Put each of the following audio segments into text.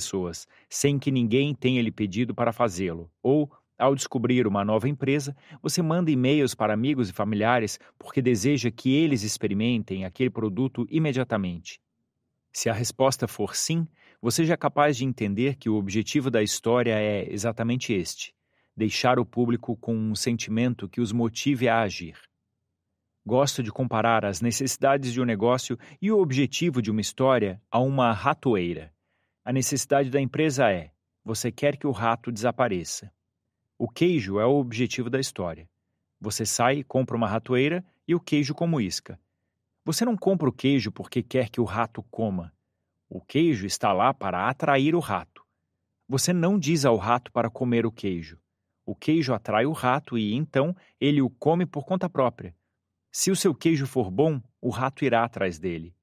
pessoas, sem que ninguém tenha lhe pedido para fazê-lo, ou ao descobrir uma nova empresa, você manda e-mails para amigos e familiares porque deseja que eles experimentem aquele produto imediatamente. Se a resposta for sim, você já é capaz de entender que o objetivo da história é exatamente este: deixar o público com um sentimento que os motive a agir. Gosto de comparar as necessidades de um negócio e o objetivo de uma história a uma ratoeira. A necessidade da empresa é: você quer que o rato desapareça. O queijo é o objetivo da história. Você sai, compra uma ratoeira e o queijo como isca. Você não compra o queijo porque quer que o rato coma. O queijo está lá para atrair o rato. Você não diz ao rato para comer o queijo. O queijo atrai o rato e, então, ele o come por conta própria. Se o seu queijo for bom, o rato irá atrás dele.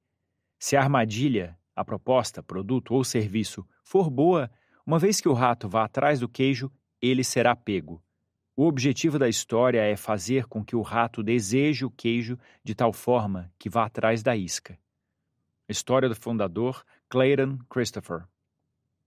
Se a armadilha, a proposta, produto ou serviço for boa, uma vez que o rato vá atrás do queijo, ele será pego. O objetivo da história é fazer com que o rato deseje o queijo de tal forma que vá atrás da isca. História do fundador Clayton Christopher.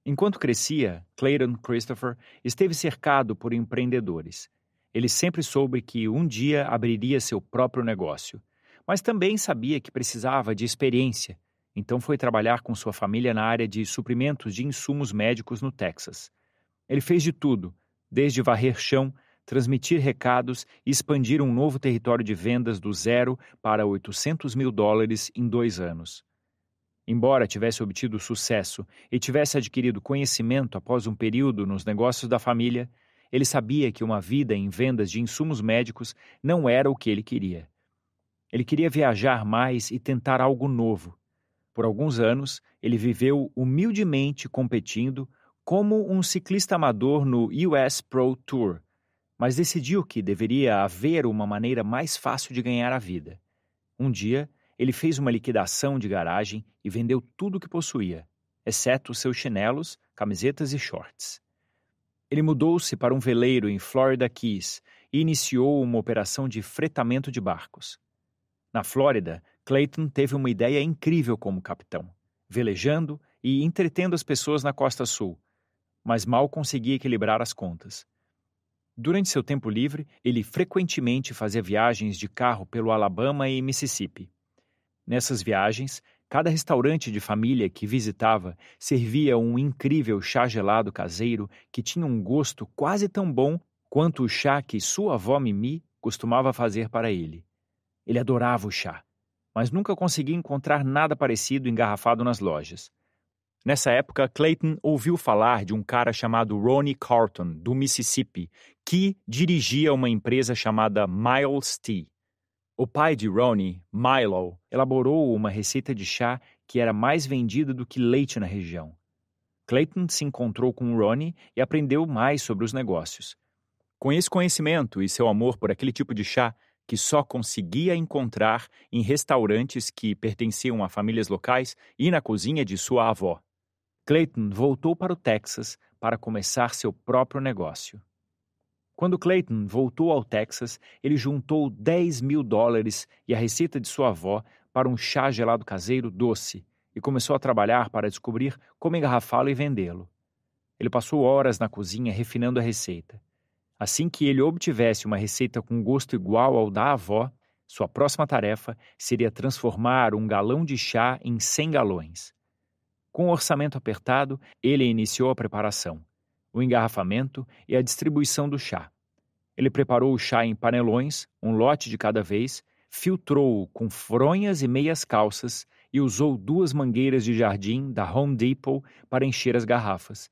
Enquanto crescia, Clayton Christopher esteve cercado por empreendedores. Ele sempre soube que um dia abriria seu próprio negócio, mas também sabia que precisava de experiência, então foi trabalhar com sua família na área de suprimentos de insumos médicos no Texas. Ele fez de tudo, desde varrer chão, transmitir recados e expandir um novo território de vendas do zero para 800 mil dólares em dois anos. Embora tivesse obtido sucesso e tivesse adquirido conhecimento após um período nos negócios da família, ele sabia que uma vida em vendas de insumos médicos não era o que ele queria. Ele queria viajar mais e tentar algo novo. Por alguns anos, ele viveu humildemente competindo como um ciclista amador no US Pro Tour, mas decidiu que deveria haver uma maneira mais fácil de ganhar a vida. Um dia, ele fez uma liquidação de garagem e vendeu tudo o que possuía, exceto seus chinelos, camisetas e shorts. Ele mudou-se para um veleiro em Florida Keys e iniciou uma operação de fretamento de barcos. Na Flórida, Clayton teve uma ideia incrível como capitão, velejando e entretendo as pessoas na costa sul, mas mal conseguia equilibrar as contas. Durante seu tempo livre, ele frequentemente fazia viagens de carro pelo Alabama e Mississippi. Nessas viagens, cada restaurante de família que visitava servia um incrível chá gelado caseiro que tinha um gosto quase tão bom quanto o chá que sua avó Mimi costumava fazer para ele. Ele adorava o chá, mas nunca conseguia encontrar nada parecido engarrafado nas lojas. Nessa época, Clayton ouviu falar de um cara chamado Ronnie Carlton, do Mississippi, que dirigia uma empresa chamada Miles Tea. O pai de Ronnie, Milo, elaborou uma receita de chá que era mais vendida do que leite na região. Clayton se encontrou com Ronnie e aprendeu mais sobre os negócios. Com esse conhecimento e seu amor por aquele tipo de chá, que só conseguia encontrar em restaurantes que pertenciam a famílias locais e na cozinha de sua avó. Clayton voltou para o Texas para começar seu próprio negócio. Quando Clayton voltou ao Texas, ele juntou 10 mil dólares e a receita de sua avó para um chá gelado caseiro doce e começou a trabalhar para descobrir como engarrafá-lo e vendê-lo. Ele passou horas na cozinha refinando a receita. Assim que ele obtivesse uma receita com gosto igual ao da avó, sua próxima tarefa seria transformar um galão de chá em 100 galões. Com o orçamento apertado, ele iniciou a preparação, o engarrafamento e a distribuição do chá. Ele preparou o chá em panelões, um lote de cada vez, filtrou-o com fronhas e meias calças e usou duas mangueiras de jardim da Home Depot para encher as garrafas.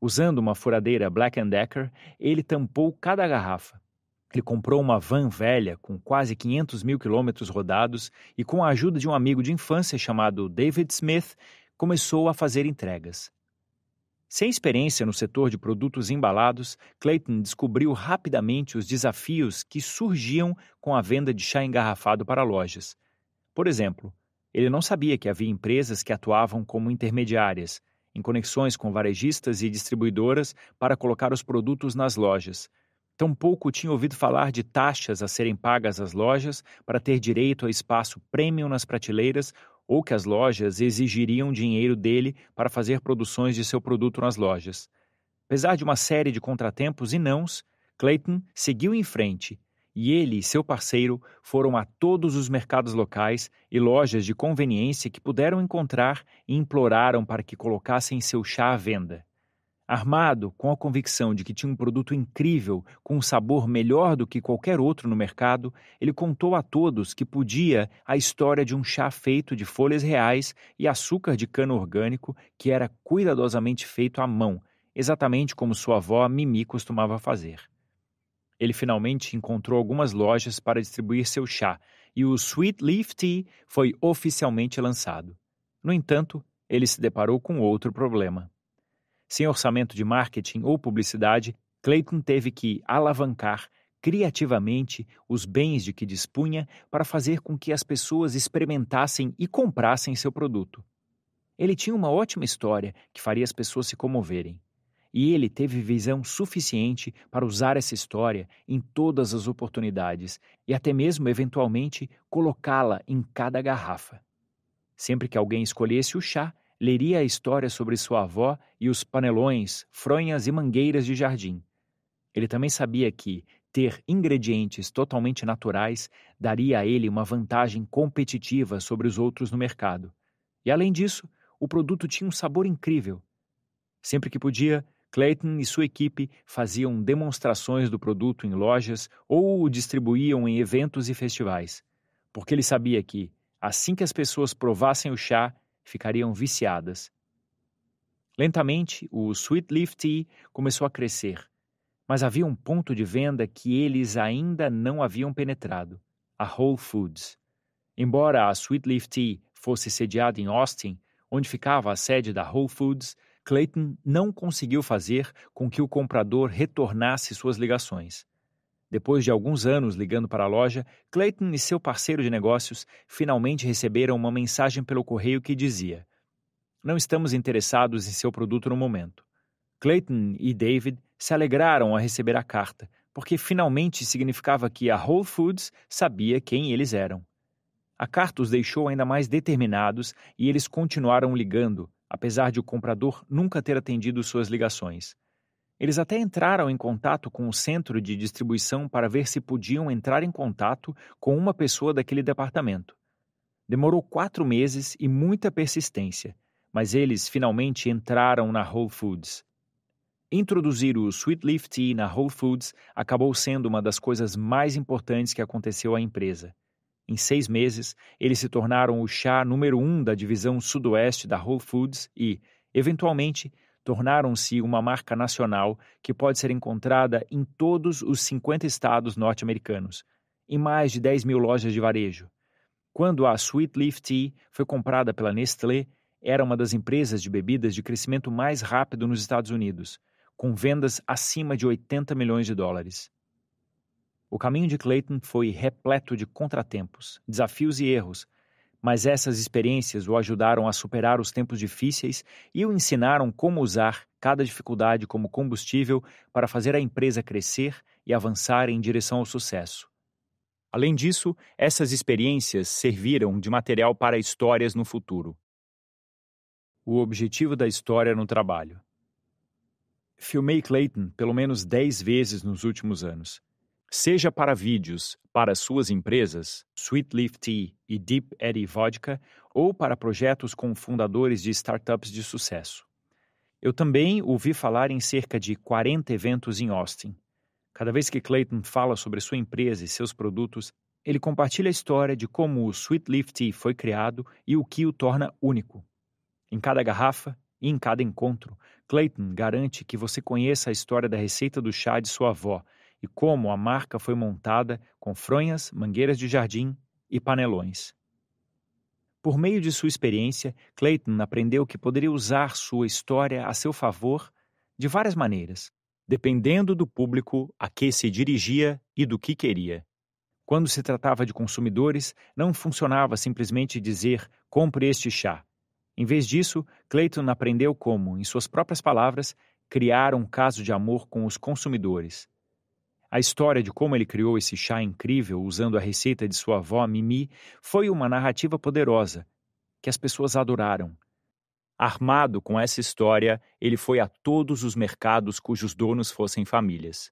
Usando uma furadeira Black Decker, ele tampou cada garrafa. Ele comprou uma van velha com quase 500 mil quilômetros rodados e, com a ajuda de um amigo de infância chamado David Smith, começou a fazer entregas. Sem experiência no setor de produtos embalados, Clayton descobriu rapidamente os desafios que surgiam com a venda de chá engarrafado para lojas. Por exemplo, ele não sabia que havia empresas que atuavam como intermediárias, em conexões com varejistas e distribuidoras para colocar os produtos nas lojas. Tampouco tinha ouvido falar de taxas a serem pagas às lojas para ter direito a espaço premium nas prateleiras ou que as lojas exigiriam dinheiro dele para fazer produções de seu produto nas lojas. Apesar de uma série de contratempos e nãos, Clayton seguiu em frente e ele e seu parceiro foram a todos os mercados locais e lojas de conveniência que puderam encontrar e imploraram para que colocassem seu chá à venda. Armado com a convicção de que tinha um produto incrível, com um sabor melhor do que qualquer outro no mercado, ele contou a todos que podia a história de um chá feito de folhas reais e açúcar de cana orgânico que era cuidadosamente feito à mão, exatamente como sua avó Mimi costumava fazer. Ele finalmente encontrou algumas lojas para distribuir seu chá e o Sweet Leaf Tea foi oficialmente lançado. No entanto, ele se deparou com outro problema. Sem orçamento de marketing ou publicidade, Clayton teve que alavancar criativamente os bens de que dispunha para fazer com que as pessoas experimentassem e comprassem seu produto. Ele tinha uma ótima história que faria as pessoas se comoverem. E ele teve visão suficiente para usar essa história em todas as oportunidades e até mesmo, eventualmente, colocá-la em cada garrafa. Sempre que alguém escolhesse o chá, leria a história sobre sua avó e os panelões, fronhas e mangueiras de jardim. Ele também sabia que ter ingredientes totalmente naturais daria a ele uma vantagem competitiva sobre os outros no mercado. E além disso, o produto tinha um sabor incrível. Sempre que podia, Clayton e sua equipe faziam demonstrações do produto em lojas ou o distribuíam em eventos e festivais, porque ele sabia que, assim que as pessoas provassem o chá, ficariam viciadas. Lentamente, o Sweet Leaf Tea começou a crescer, mas havia um ponto de venda que eles ainda não haviam penetrado: a Whole Foods. Embora a Sweet Leaf Tea fosse sediada em Austin, onde ficava a sede da Whole Foods, Clayton não conseguiu fazer com que o comprador retornasse suas ligações. Depois de alguns anos ligando para a loja, Clayton e seu parceiro de negócios finalmente receberam uma mensagem pelo correio que dizia: Não estamos interessados em seu produto no momento. Clayton e David se alegraram a receber a carta, porque finalmente significava que a Whole Foods sabia quem eles eram. A carta os deixou ainda mais determinados e eles continuaram ligando, apesar de o comprador nunca ter atendido suas ligações. Eles até entraram em contato com o centro de distribuição para ver se podiam entrar em contato com uma pessoa daquele departamento. Demorou quatro meses e muita persistência, mas eles finalmente entraram na Whole Foods. Introduzir o Sweet Leaf Tea na Whole Foods acabou sendo uma das coisas mais importantes que aconteceu à empresa. Em seis meses, eles se tornaram o chá número um da divisão sudoeste da Whole Foods e, eventualmente, tornaram-se uma marca nacional que pode ser encontrada em todos os 50 estados norte-americanos, em mais de 10 mil lojas de varejo. Quando a Sweet Leaf Tea foi comprada pela Nestlé, era uma das empresas de bebidas de crescimento mais rápido nos Estados Unidos, com vendas acima de 80 milhões de dólares. O caminho de Clayton foi repleto de contratempos, desafios e erros, mas essas experiências o ajudaram a superar os tempos difíceis e o ensinaram como usar cada dificuldade como combustível para fazer a empresa crescer e avançar em direção ao sucesso. Além disso, essas experiências serviram de material para histórias no futuro. O objetivo da história no trabalho. Filmei Clayton pelo menos 10 vezes nos últimos anos seja para vídeos para suas empresas, Sweet Leaf Tea e Deep Eddy Vodka, ou para projetos com fundadores de startups de sucesso. Eu também ouvi falar em cerca de 40 eventos em Austin. Cada vez que Clayton fala sobre sua empresa e seus produtos, ele compartilha a história de como o Sweet Leaf Tea foi criado e o que o torna único. Em cada garrafa e em cada encontro, Clayton garante que você conheça a história da receita do chá de sua avó e como a marca foi montada com fronhas, mangueiras de jardim e panelões. Por meio de sua experiência, Clayton aprendeu que poderia usar sua história a seu favor de várias maneiras, dependendo do público a que se dirigia e do que queria. Quando se tratava de consumidores, não funcionava simplesmente dizer compre este chá. Em vez disso, Clayton aprendeu como, em suas próprias palavras, criar um caso de amor com os consumidores, a história de como ele criou esse chá incrível usando a receita de sua avó Mimi foi uma narrativa poderosa. que as pessoas adoraram. Armado com essa história, ele foi a todos os mercados cujos donos fossem famílias.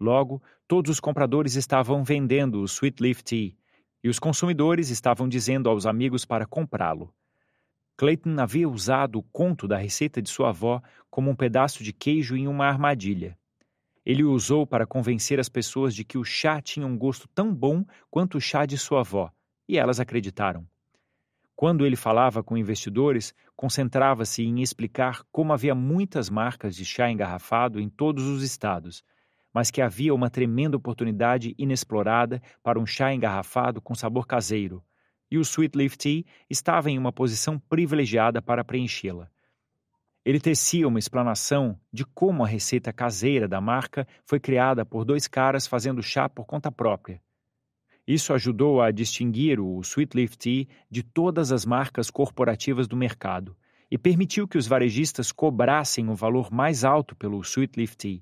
Logo, todos os compradores estavam vendendo o Sweet Leaf Tea e os consumidores estavam dizendo aos amigos para comprá-lo. Clayton havia usado o conto da receita de sua avó como um pedaço de queijo em uma armadilha. Ele o usou para convencer as pessoas de que o chá tinha um gosto tão bom quanto o chá de sua avó, e elas acreditaram. Quando ele falava com investidores, concentrava-se em explicar como havia muitas marcas de chá engarrafado em todos os estados, mas que havia uma tremenda oportunidade inexplorada para um chá engarrafado com sabor caseiro, e o Sweet Leaf Tea estava em uma posição privilegiada para preenchê-la. Ele tecia uma explanação de como a receita caseira da marca foi criada por dois caras fazendo chá por conta própria isso ajudou a distinguir o Sweet Leaf Tea de todas as marcas corporativas do mercado e permitiu que os varejistas cobrassem um valor mais alto pelo Sweet Leaf Tea.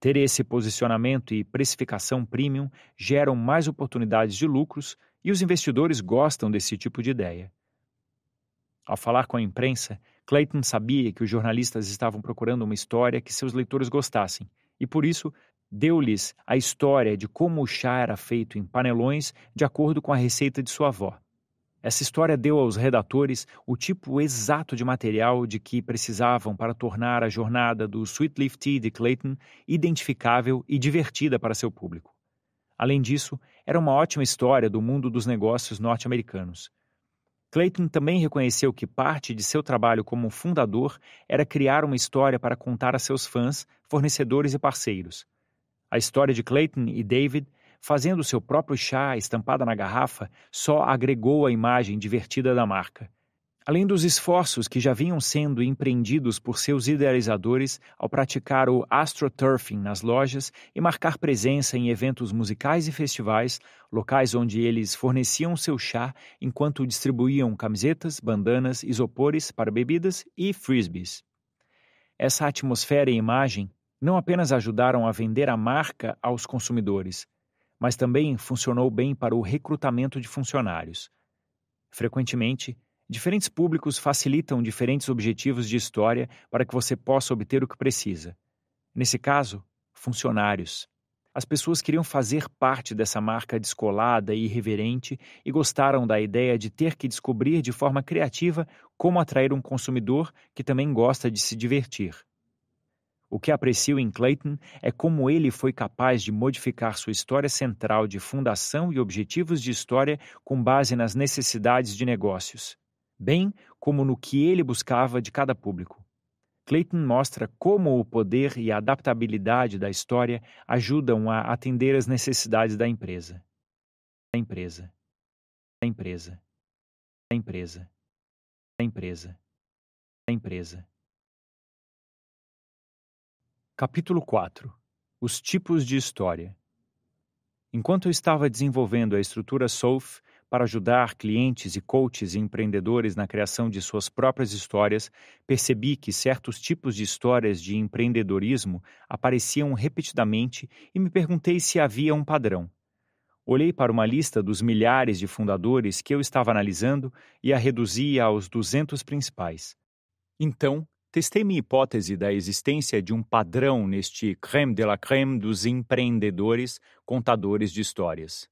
Ter esse posicionamento e precificação premium geram mais oportunidades de lucros e os investidores gostam desse tipo de ideia. Ao falar com a imprensa, Clayton sabia que os jornalistas estavam procurando uma história que seus leitores gostassem e, por isso, deu-lhes a história de como o chá era feito em panelões de acordo com a receita de sua avó. Essa história deu aos redatores o tipo exato de material de que precisavam para tornar a jornada do Sweet Leaf Tea de Clayton identificável e divertida para seu público. Além disso, era uma ótima história do mundo dos negócios norte-americanos. Clayton também reconheceu que parte de seu trabalho como fundador era criar uma história para contar a seus fãs, fornecedores e parceiros. A história de Clayton e David, fazendo seu próprio chá estampada na garrafa, só agregou a imagem divertida da marca. Além dos esforços que já vinham sendo empreendidos por seus idealizadores ao praticar o astroturfing nas lojas e marcar presença em eventos musicais e festivais, locais onde eles forneciam seu chá enquanto distribuíam camisetas, bandanas, isopores para bebidas e frisbees. Essa atmosfera e imagem não apenas ajudaram a vender a marca aos consumidores, mas também funcionou bem para o recrutamento de funcionários. Frequentemente, diferentes públicos facilitam diferentes objetivos de história para que você possa obter o que precisa. Nesse caso, funcionários. As pessoas queriam fazer parte dessa marca descolada e irreverente e gostaram da ideia de ter que descobrir de forma criativa como atrair um consumidor que também gosta de se divertir. O que aprecio em Clayton é como ele foi capaz de modificar sua história central de fundação e objetivos de história com base nas necessidades de negócios, bem como no que ele buscava de cada público. Clayton mostra como o poder e a adaptabilidade da história ajudam a atender as necessidades da empresa. Da empresa. Da empresa. Da empresa. Da empresa. Da empresa. Capítulo 4 Os tipos de história. Enquanto eu estava desenvolvendo a estrutura SOF para ajudar clientes e coaches e empreendedores na criação de suas próprias histórias, percebi que certos tipos de histórias de empreendedorismo apareciam repetidamente e me perguntei se havia um padrão. Olhei para uma lista dos milhares de fundadores que eu estava analisando e a reduzi aos 200 principais. Então, testei minha hipótese da existência de um padrão neste creme de la creme dos empreendedores contadores de histórias.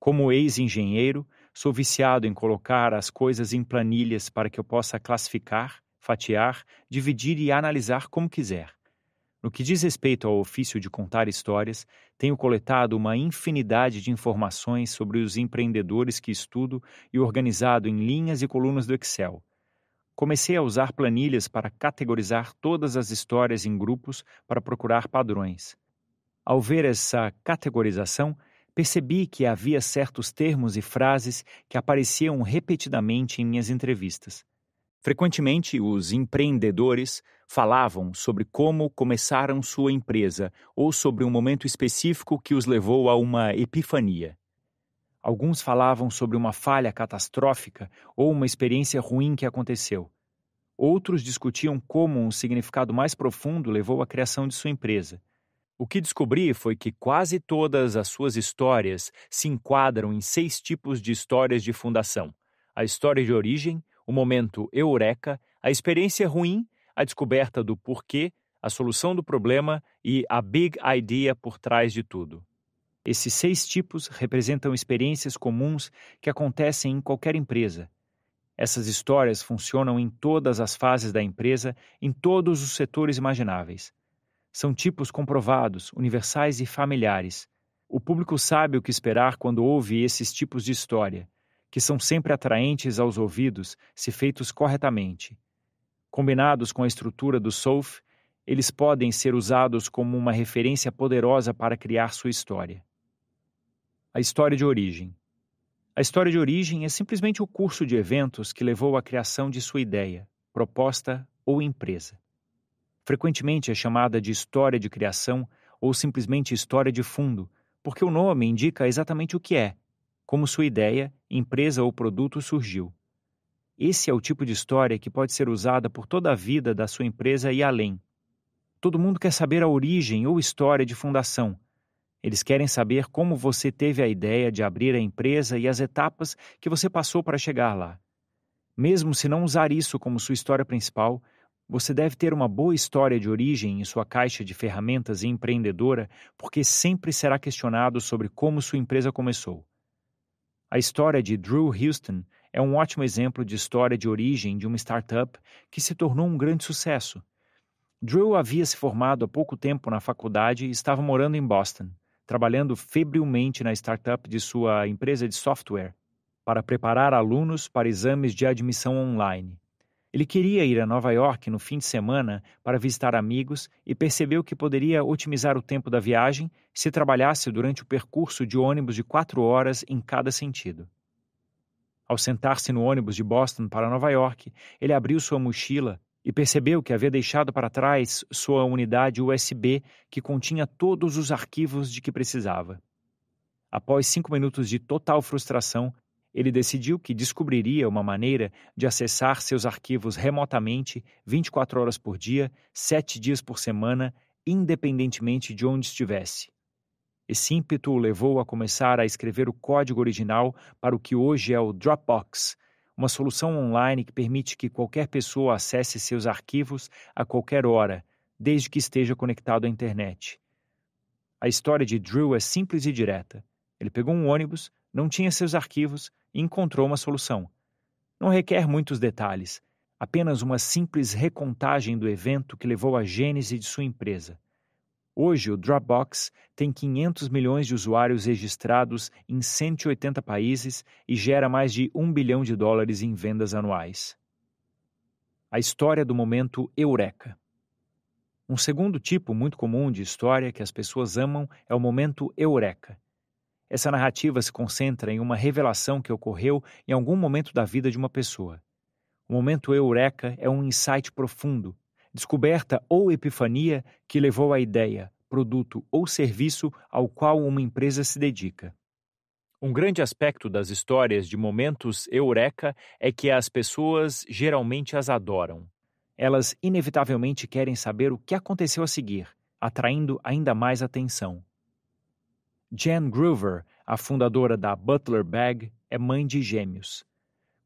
Como ex-engenheiro, sou viciado em colocar as coisas em planilhas para que eu possa classificar, fatiar, dividir e analisar como quiser. No que diz respeito ao ofício de contar histórias, tenho coletado uma infinidade de informações sobre os empreendedores que estudo e organizado em linhas e colunas do Excel Comecei a usar planilhas para categorizar todas as histórias em grupos para procurar padrões. Ao ver essa categorização, percebi que havia certos termos e frases que apareciam repetidamente em minhas entrevistas. Frequentemente, os empreendedores falavam sobre como começaram sua empresa ou sobre um momento específico que os levou a uma epifania. Alguns falavam sobre uma falha catastrófica ou uma experiência ruim que aconteceu. Outros discutiam como um significado mais profundo levou à criação de sua empresa. O que descobri foi que quase todas as suas histórias se enquadram em seis tipos de histórias de fundação: a história de origem, o momento eureka, a experiência ruim, a descoberta do porquê, a solução do problema e a big idea por trás de tudo. Esses seis tipos representam experiências comuns que acontecem em qualquer empresa. Essas histórias funcionam em todas as fases da empresa, em todos os setores imagináveis. São tipos comprovados, universais e familiares. O público sabe o que esperar quando ouve esses tipos de história, que são sempre atraentes aos ouvidos se feitos corretamente. Combinados com a estrutura do Sof, eles podem ser usados como uma referência poderosa para criar sua história. A história de origem. A história de origem é simplesmente o curso de eventos que levou à criação de sua ideia, proposta ou empresa. Frequentemente é chamada de história de criação ou simplesmente história de fundo, porque o nome indica exatamente o que é, como sua ideia, empresa ou produto surgiu. Esse é o tipo de história que pode ser usada por toda a vida da sua empresa e além. Todo mundo quer saber a origem ou história de fundação, eles querem saber como você teve a ideia de abrir a empresa e as etapas que você passou para chegar lá. Mesmo se não usar isso como sua história principal, você deve ter uma boa história de origem em sua caixa de ferramentas empreendedora, porque sempre será questionado sobre como sua empresa começou. A história de Drew Houston é um ótimo exemplo de história de origem de uma startup que se tornou um grande sucesso. Drew havia se formado há pouco tempo na faculdade e estava morando em Boston trabalhando febrilmente na startup de sua empresa de software para preparar alunos para exames de admissão online. Ele queria ir a Nova York no fim de semana para visitar amigos e percebeu que poderia otimizar o tempo da viagem se trabalhasse durante o percurso de ônibus de quatro horas em cada sentido. Ao sentar-se no ônibus de Boston para Nova York, ele abriu sua mochila e percebeu que havia deixado para trás sua unidade USB que continha todos os arquivos de que precisava. Após cinco minutos de total frustração, ele decidiu que descobriria uma maneira de acessar seus arquivos remotamente 24 horas por dia, sete dias por semana, independentemente de onde estivesse. Esse ímpeto o levou a começar a escrever o código original para o que hoje é o Dropbox, uma solução online que permite que qualquer pessoa acesse seus arquivos a qualquer hora, desde que esteja conectado à internet. A história de Drew é simples e direta. Ele pegou um ônibus, não tinha seus arquivos e encontrou uma solução. Não requer muitos detalhes, apenas uma simples recontagem do evento que levou à gênese de sua empresa. Hoje, o Dropbox tem 500 milhões de usuários registrados em 180 países e gera mais de 1 bilhão de dólares em vendas anuais. A história do momento Eureka. Um segundo tipo muito comum de história que as pessoas amam é o momento Eureka. Essa narrativa se concentra em uma revelação que ocorreu em algum momento da vida de uma pessoa. O momento Eureka é um insight profundo, descoberta ou epifania que levou à ideia, produto ou serviço ao qual uma empresa se dedica. Um grande aspecto das histórias de momentos eureka é que as pessoas geralmente as adoram. Elas inevitavelmente querem saber o que aconteceu a seguir, atraindo ainda mais atenção. Jan Groover, a fundadora da Butler Bag, é mãe de gêmeos.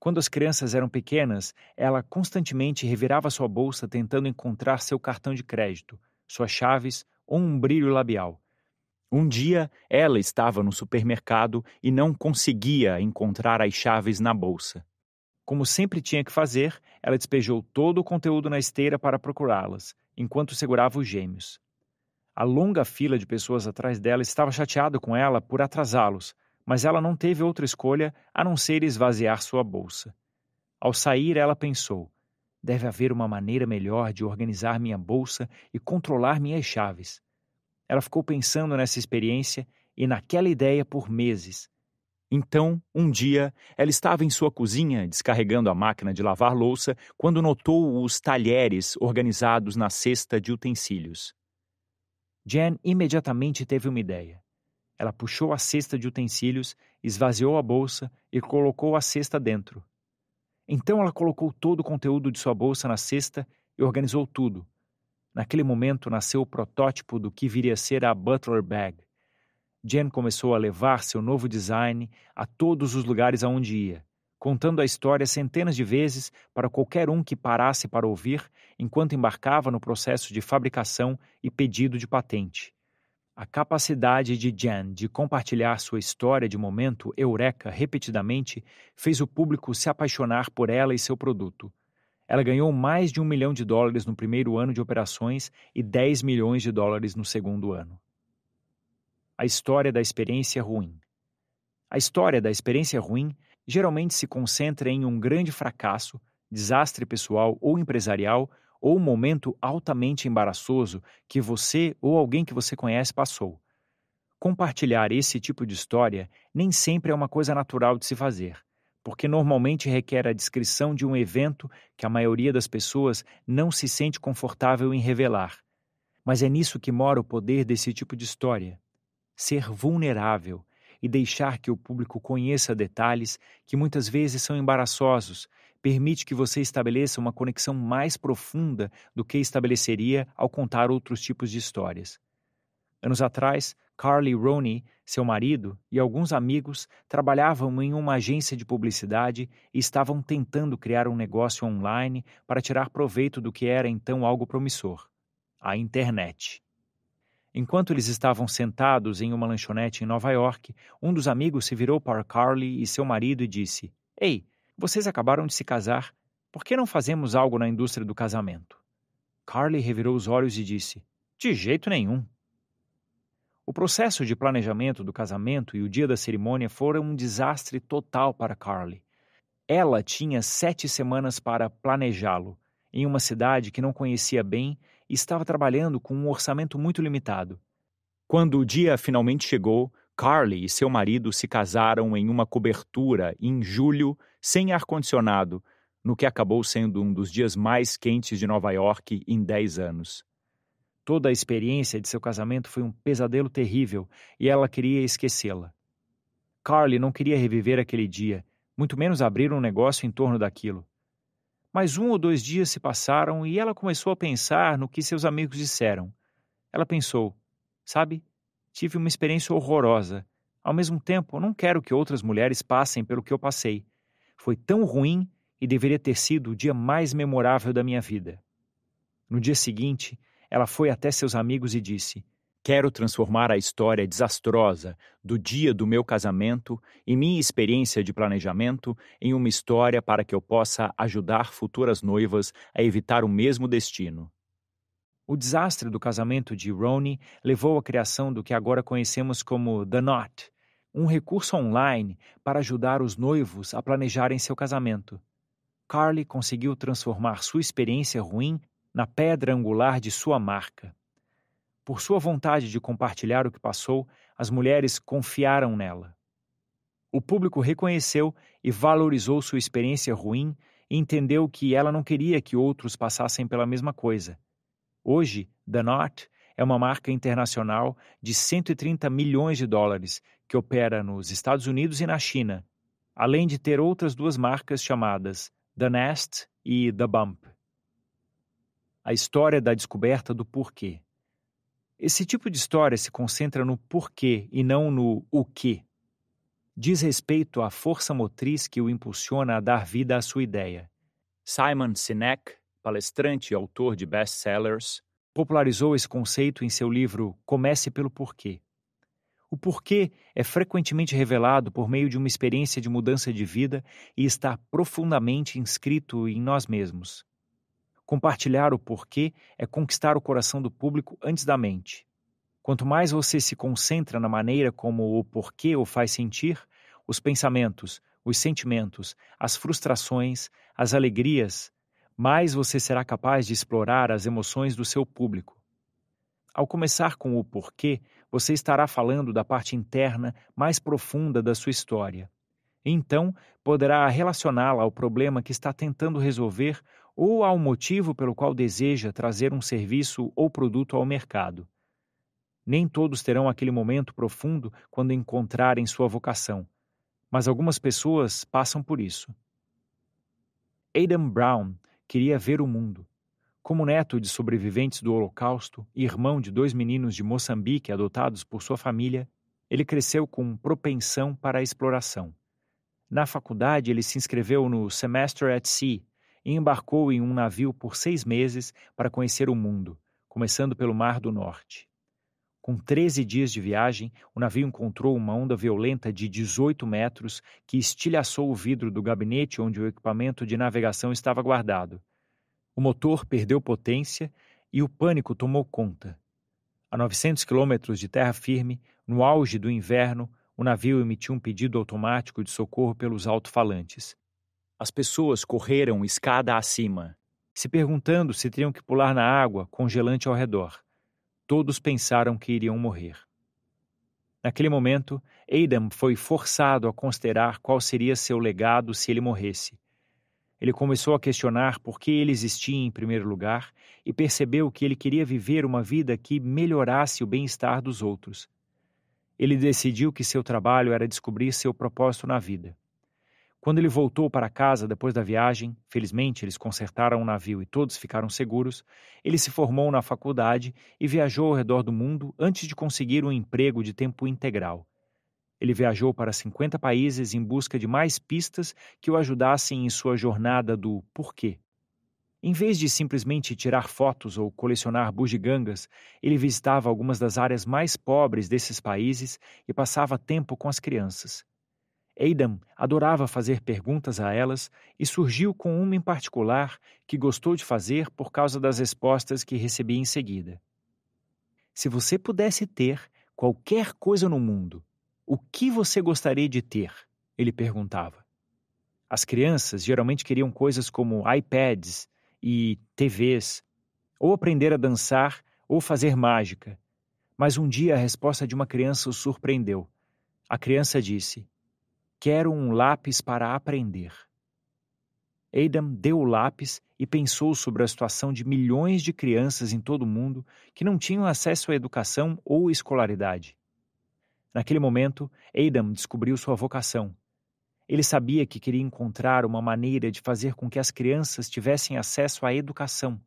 Quando as crianças eram pequenas, ela constantemente revirava sua bolsa tentando encontrar seu cartão de crédito, suas chaves ou um brilho labial. Um dia, ela estava no supermercado e não conseguia encontrar as chaves na bolsa. Como sempre tinha que fazer, ela despejou todo o conteúdo na esteira para procurá-las, enquanto segurava os gêmeos. A longa fila de pessoas atrás dela estava chateada com ela por atrasá-los, mas ela não teve outra escolha a não ser esvaziar sua bolsa. Ao sair, ela pensou: deve haver uma maneira melhor de organizar minha bolsa e controlar minhas chaves. Ela ficou pensando nessa experiência e naquela ideia por meses. Então, um dia, ela estava em sua cozinha descarregando a máquina de lavar louça quando notou os talheres organizados na cesta de utensílios. Jen imediatamente teve uma ideia. Ela puxou a cesta de utensílios, esvaziou a bolsa e colocou a cesta dentro. Então ela colocou todo o conteúdo de sua bolsa na cesta e organizou tudo. Naquele momento nasceu o protótipo do que viria a ser a Butler Bag. Jen começou a levar seu novo design a todos os lugares aonde ia, contando a história centenas de vezes para qualquer um que parasse para ouvir enquanto embarcava no processo de fabricação e pedido de patente. A capacidade de Jan de compartilhar sua história de momento eureka repetidamente fez o público se apaixonar por ela e seu produto. Ela ganhou mais de um milhão de dólares no primeiro ano de operações e 10 milhões de dólares no segundo ano. A história da experiência ruim. A história da experiência ruim geralmente se concentra em um grande fracasso, desastre pessoal ou empresarial ou um momento altamente embaraçoso que você ou alguém que você conhece passou. Compartilhar esse tipo de história nem sempre é uma coisa natural de se fazer, porque normalmente requer a descrição de um evento que a maioria das pessoas não se sente confortável em revelar. Mas é nisso que mora o poder desse tipo de história. Ser vulnerável e deixar que o público conheça detalhes que muitas vezes são embaraçosos permite que você estabeleça uma conexão mais profunda do que estabeleceria ao contar outros tipos de histórias. Anos atrás, Carly Roney, seu marido e alguns amigos trabalhavam em uma agência de publicidade e estavam tentando criar um negócio online para tirar proveito do que era então algo promissor a internet. Enquanto eles estavam sentados em uma lanchonete em Nova York, um dos amigos se virou para Carly e seu marido e disse: Ei, vocês acabaram de se casar. Por que não fazemos algo na indústria do casamento? Carly revirou os olhos e disse: De jeito nenhum. O processo de planejamento do casamento e o dia da cerimônia foram um desastre total para Carly. Ela tinha sete semanas para planejá-lo, em uma cidade que não conhecia bem estava trabalhando com um orçamento muito limitado. Quando o dia finalmente chegou, Carly e seu marido se casaram em uma cobertura em julho, sem ar-condicionado, no que acabou sendo um dos dias mais quentes de Nova York em 10 anos. Toda a experiência de seu casamento foi um pesadelo terrível e ela queria esquecê-la. Carly não queria reviver aquele dia, muito menos abrir um negócio em torno daquilo. Mas um ou dois dias se passaram e ela começou a pensar no que seus amigos disseram. Ela pensou: sabe, tive uma experiência horrorosa. Ao mesmo tempo, não quero que outras mulheres passem pelo que eu passei. Foi tão ruim e deveria ter sido o dia mais memorável da minha vida. No dia seguinte, ela foi até seus amigos e disse: Quero transformar a história desastrosa do dia do meu casamento e minha experiência de planejamento em uma história para que eu possa ajudar futuras noivas a evitar o mesmo destino. O desastre do casamento de Ronnie levou à criação do que agora conhecemos como The Knot, um recurso online para ajudar os noivos a planejarem seu casamento. Carly conseguiu transformar sua experiência ruim na pedra angular de sua marca. Por sua vontade de compartilhar o que passou, as mulheres confiaram nela. O público reconheceu e valorizou sua experiência ruim e entendeu que ela não queria que outros passassem pela mesma coisa. Hoje, The Knot é uma marca internacional de 130 milhões de dólares que opera nos Estados Unidos e na China, além de ter outras duas marcas chamadas The Nest e The Bump. A história da descoberta do porquê. Esse tipo de história se concentra no porquê e não no o que. Diz respeito à força motriz que o impulsiona a dar vida à sua ideia. Simon Sinek palestrante e autor de best-sellers, popularizou esse conceito em seu livro Comece pelo Porquê. O porquê é frequentemente revelado por meio de uma experiência de mudança de vida e está profundamente inscrito em nós mesmos. Compartilhar o porquê é conquistar o coração do público antes da mente. Quanto mais você se concentra na maneira como o porquê o faz sentir, os pensamentos, os sentimentos, as frustrações, as alegrias, mais você será capaz de explorar as emoções do seu público. Ao começar com o porquê, você estará falando da parte interna mais profunda da sua história. Então, poderá relacioná-la ao problema que está tentando resolver ou ao motivo pelo qual deseja trazer um serviço ou produto ao mercado. Nem todos terão aquele momento profundo quando encontrarem sua vocação, mas algumas pessoas passam por isso. Adam Brown queria ver o mundo. Como neto de sobreviventes do Holocausto e irmão de dois meninos de Moçambique adotados por sua família, ele cresceu com propensão para a exploração. Na faculdade, ele se inscreveu no Semester at Sea e embarcou em um navio por seis meses para conhecer o mundo, começando pelo Mar do Norte. Com 13 dias de viagem, o navio encontrou uma onda violenta de 18 metros que estilhaçou o vidro do gabinete onde o equipamento de navegação estava guardado. O motor perdeu potência e o pânico tomou conta. A 900 quilômetros de terra firme, no auge do inverno, o navio emitiu um pedido automático de socorro pelos alto-falantes. As pessoas correram escada acima, se perguntando se teriam que pular na água congelante ao redor. Todos pensaram que iriam morrer. Naquele momento, Adam foi forçado a considerar qual seria seu legado se ele morresse. Ele começou a questionar por que ele existia em primeiro lugar e percebeu que ele queria viver uma vida que melhorasse o bem-estar dos outros. Ele decidiu que seu trabalho era descobrir seu propósito na vida. Quando ele voltou para casa depois da viagem, felizmente eles consertaram o navio e todos ficaram seguros, ele se formou na faculdade e viajou ao redor do mundo antes de conseguir um emprego de tempo integral. Ele viajou para 50 países em busca de mais pistas que o ajudassem em sua jornada do porquê. Em vez de simplesmente tirar fotos ou colecionar bugigangas, ele visitava algumas das áreas mais pobres desses países e passava tempo com as crianças. Adam adorava fazer perguntas a elas e surgiu com uma em particular que gostou de fazer por causa das respostas que recebia em seguida. Se você pudesse ter qualquer coisa no mundo, o que você gostaria de ter? Ele perguntava. As crianças geralmente queriam coisas como iPads, e TVs, ou aprender a dançar ou fazer mágica. Mas um dia a resposta de uma criança o surpreendeu. A criança disse: Quero um lápis para aprender. Adam deu o lápis e pensou sobre a situação de milhões de crianças em todo o mundo que não tinham acesso à educação ou escolaridade. Naquele momento, Adam descobriu sua vocação ele sabia que queria encontrar uma maneira de fazer com que as crianças tivessem acesso à educação.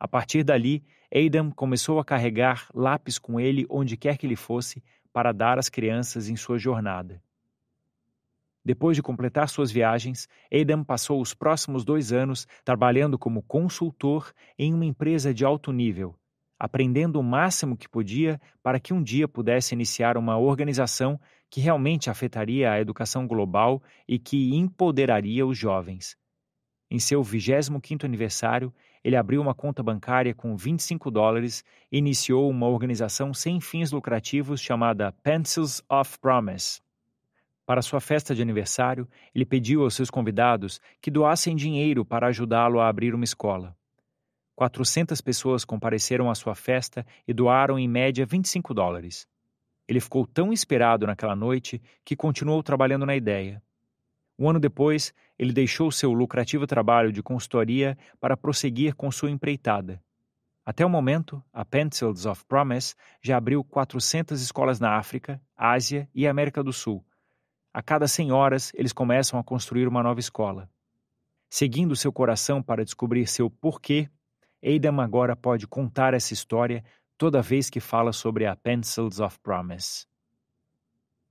A partir dali, Adam começou a carregar lápis com ele onde quer que ele fosse para dar às crianças em sua jornada. Depois de completar suas viagens, Adam passou os próximos dois anos trabalhando como consultor em uma empresa de alto nível, aprendendo o máximo que podia para que um dia pudesse iniciar uma organização que realmente afetaria a educação global e que empoderaria os jovens. Em seu 25º aniversário, ele abriu uma conta bancária com 25 dólares e iniciou uma organização sem fins lucrativos chamada Pencils of Promise. Para sua festa de aniversário, ele pediu aos seus convidados que doassem dinheiro para ajudá-lo a abrir uma escola. 400 pessoas compareceram à sua festa e doaram em média 25 dólares. Ele ficou tão inspirado naquela noite que continuou trabalhando na ideia. Um ano depois, ele deixou seu lucrativo trabalho de consultoria para prosseguir com sua empreitada. Até o momento, a Pencils of Promise já abriu 400 escolas na África, Ásia e América do Sul. A cada 100 horas, eles começam a construir uma nova escola. Seguindo seu coração para descobrir seu porquê, Adam agora pode contar essa história toda vez que fala sobre a Pencils of Promise.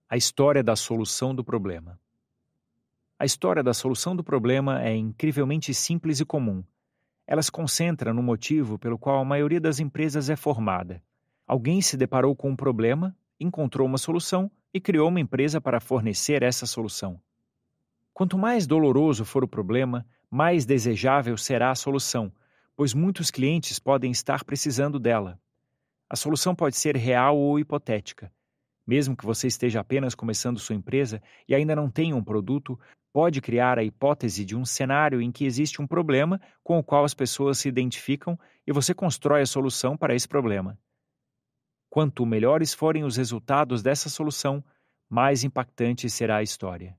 A história da solução do problema. A história da solução do problema é incrivelmente simples e comum. Ela se concentra no motivo pelo qual a maioria das empresas é formada. Alguém se deparou com um problema, encontrou uma solução e criou uma empresa para fornecer essa solução. Quanto mais doloroso for o problema, mais desejável será a solução, pois muitos clientes podem estar precisando dela. A solução pode ser real ou hipotética. Mesmo que você esteja apenas começando sua empresa e ainda não tenha um produto, pode criar a hipótese de um cenário em que existe um problema com o qual as pessoas se identificam e você constrói a solução para esse problema. Quanto melhores forem os resultados dessa solução, mais impactante será a história.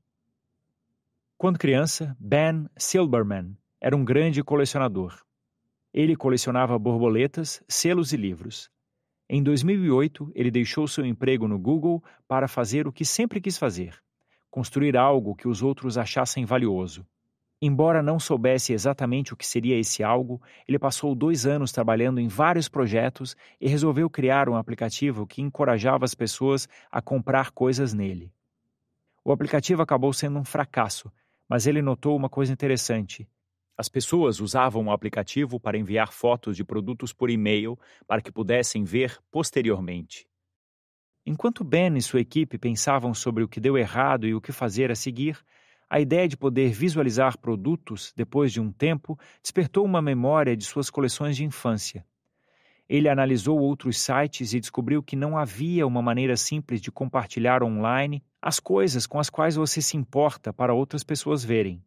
Quando criança, Ben Silberman era um grande colecionador. Ele colecionava borboletas, selos e livros. Em 2008, ele deixou seu emprego no Google para fazer o que sempre quis fazer: construir algo que os outros achassem valioso. Embora não soubesse exatamente o que seria esse algo, ele passou dois anos trabalhando em vários projetos e resolveu criar um aplicativo que encorajava as pessoas a comprar coisas nele. O aplicativo acabou sendo um fracasso, mas ele notou uma coisa interessante. As pessoas usavam o aplicativo para enviar fotos de produtos por e-mail para que pudessem ver posteriormente. Enquanto Ben e sua equipe pensavam sobre o que deu errado e o que fazer a seguir, a ideia de poder visualizar produtos depois de um tempo despertou uma memória de suas coleções de infância. Ele analisou outros sites e descobriu que não havia uma maneira simples de compartilhar online as coisas com as quais você se importa para outras pessoas verem.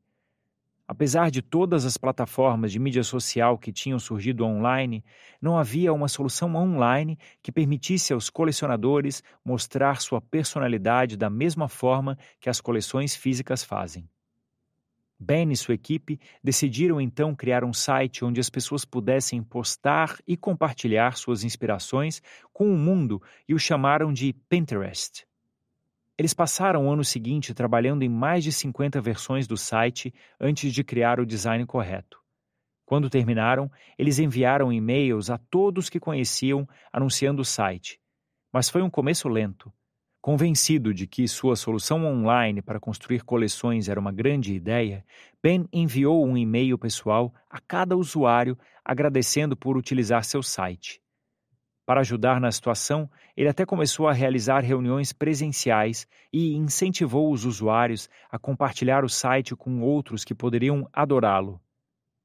Apesar de todas as plataformas de mídia social que tinham surgido online, não havia uma solução online que permitisse aos colecionadores mostrar sua personalidade da mesma forma que as coleções físicas fazem. Ben e sua equipe decidiram então criar um site onde as pessoas pudessem postar e compartilhar suas inspirações com o mundo e o chamaram de Pinterest. Eles passaram o ano seguinte trabalhando em mais de 50 versões do site antes de criar o design correto. Quando terminaram, eles enviaram e-mails a todos que conheciam anunciando o site. Mas foi um começo lento. Convencido de que sua solução online para construir coleções era uma grande ideia, Ben enviou um e-mail pessoal a cada usuário agradecendo por utilizar seu site. Para ajudar na situação, ele até começou a realizar reuniões presenciais e incentivou os usuários a compartilhar o site com outros que poderiam adorá-lo.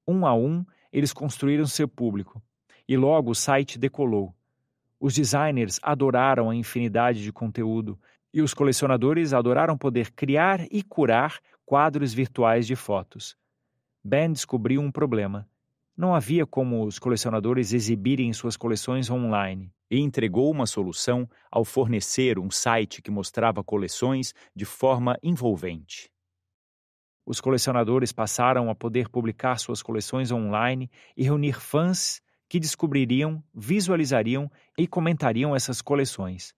Um a um, eles construíram seu público, e logo o site decolou. Os designers adoraram a infinidade de conteúdo, e os colecionadores adoraram poder criar e curar quadros virtuais de fotos. Ben descobriu um problema não havia como os colecionadores exibirem suas coleções online e entregou uma solução ao fornecer um site que mostrava coleções de forma envolvente. Os colecionadores passaram a poder publicar suas coleções online e reunir fãs que descobririam, visualizariam e comentariam essas coleções.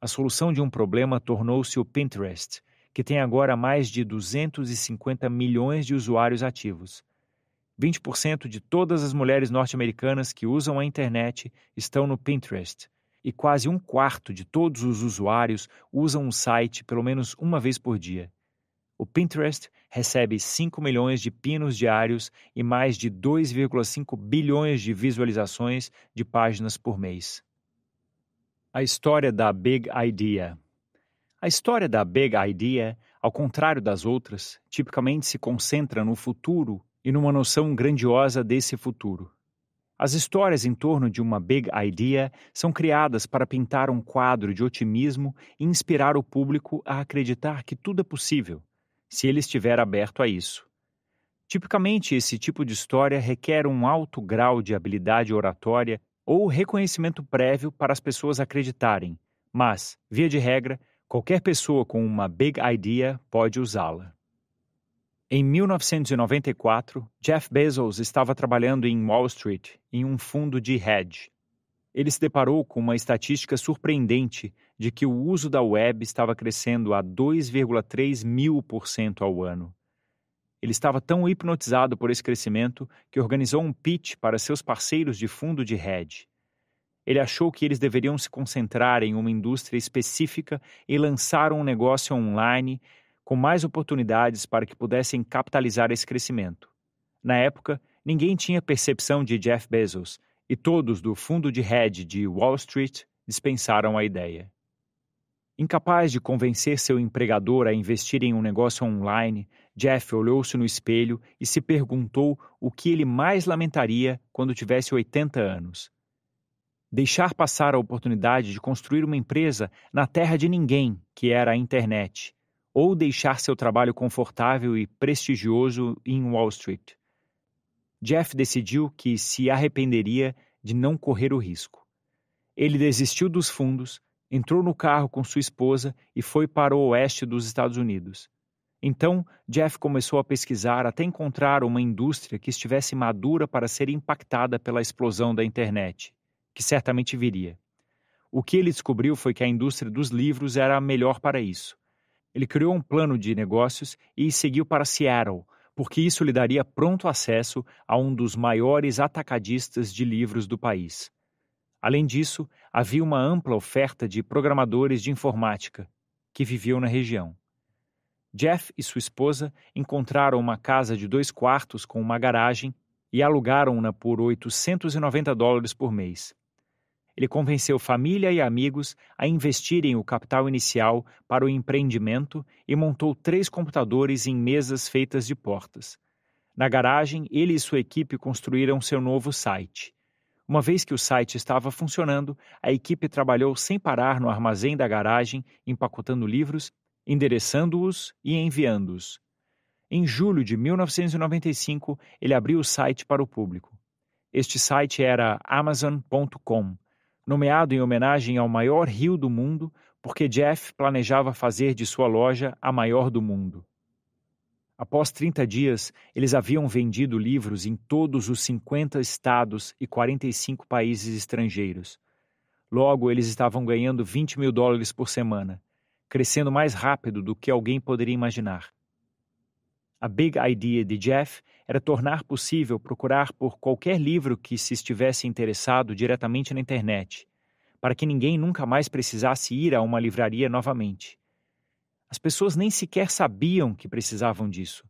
A solução de um problema tornou-se o Pinterest, que tem agora mais de 250 milhões de usuários ativos 20% de todas as mulheres norte-americanas que usam a internet estão no Pinterest, e quase um quarto de todos os usuários usam o site pelo menos uma vez por dia. O Pinterest recebe 5 milhões de pinos diários e mais de 2,5 bilhões de visualizações de páginas por mês. A história da Big Idea. A história da Big Idea, ao contrário das outras, tipicamente se concentra no futuro e numa noção grandiosa desse futuro. As histórias em torno de uma big idea são criadas para pintar um quadro de otimismo e inspirar o público a acreditar que tudo é possível, se ele estiver aberto a isso. Tipicamente, esse tipo de história requer um alto grau de habilidade oratória ou reconhecimento prévio para as pessoas acreditarem, mas, via de regra, qualquer pessoa com uma big idea pode usá-la. Em 1994, Jeff Bezos estava trabalhando em Wall Street, em um fundo de hedge. Ele se deparou com uma estatística surpreendente de que o uso da web estava crescendo a 2,3 mil por cento ao ano. Ele estava tão hipnotizado por esse crescimento que organizou um pitch para seus parceiros de fundo de hedge. Ele achou que eles deveriam se concentrar em uma indústria específica e lançar um negócio online com mais oportunidades para que pudessem capitalizar esse crescimento. Na época, ninguém tinha percepção de Jeff Bezos e todos do fundo de hedge de Wall Street dispensaram a ideia. Incapaz de convencer seu empregador a investir em um negócio online, Jeff olhou-se no espelho e se perguntou o que ele mais lamentaria quando tivesse 80 anos. Deixar passar a oportunidade de construir uma empresa na terra de ninguém, que era a internet, ou deixar seu trabalho confortável e prestigioso em Wall Street. Jeff decidiu que se arrependeria de não correr o risco. Ele desistiu dos fundos, entrou no carro com sua esposa e foi para o oeste dos Estados Unidos. Então, Jeff começou a pesquisar até encontrar uma indústria que estivesse madura para ser impactada pela explosão da internet, que certamente viria. O que ele descobriu foi que a indústria dos livros era a melhor para isso. Ele criou um plano de negócios e seguiu para Seattle, porque isso lhe daria pronto acesso a um dos maiores atacadistas de livros do país. Além disso, havia uma ampla oferta de programadores de informática que viviam na região. Jeff e sua esposa encontraram uma casa de dois quartos com uma garagem e alugaram-na por 890 dólares por mês. Ele convenceu família e amigos a investirem o capital inicial para o empreendimento e montou três computadores em mesas feitas de portas. Na garagem, ele e sua equipe construíram seu novo site. Uma vez que o site estava funcionando, a equipe trabalhou sem parar no armazém da garagem, empacotando livros, endereçando-os e enviando-os. Em julho de 1995, ele abriu o site para o público. Este site era Amazon.com nomeado em homenagem ao maior rio do mundo, porque Jeff planejava fazer de sua loja a maior do mundo. Após 30 dias, eles haviam vendido livros em todos os 50 estados e 45 países estrangeiros. Logo, eles estavam ganhando 20 mil dólares por semana, crescendo mais rápido do que alguém poderia imaginar. A big idea de Jeff era tornar possível procurar por qualquer livro que se estivesse interessado diretamente na internet, para que ninguém nunca mais precisasse ir a uma livraria novamente. As pessoas nem sequer sabiam que precisavam disso,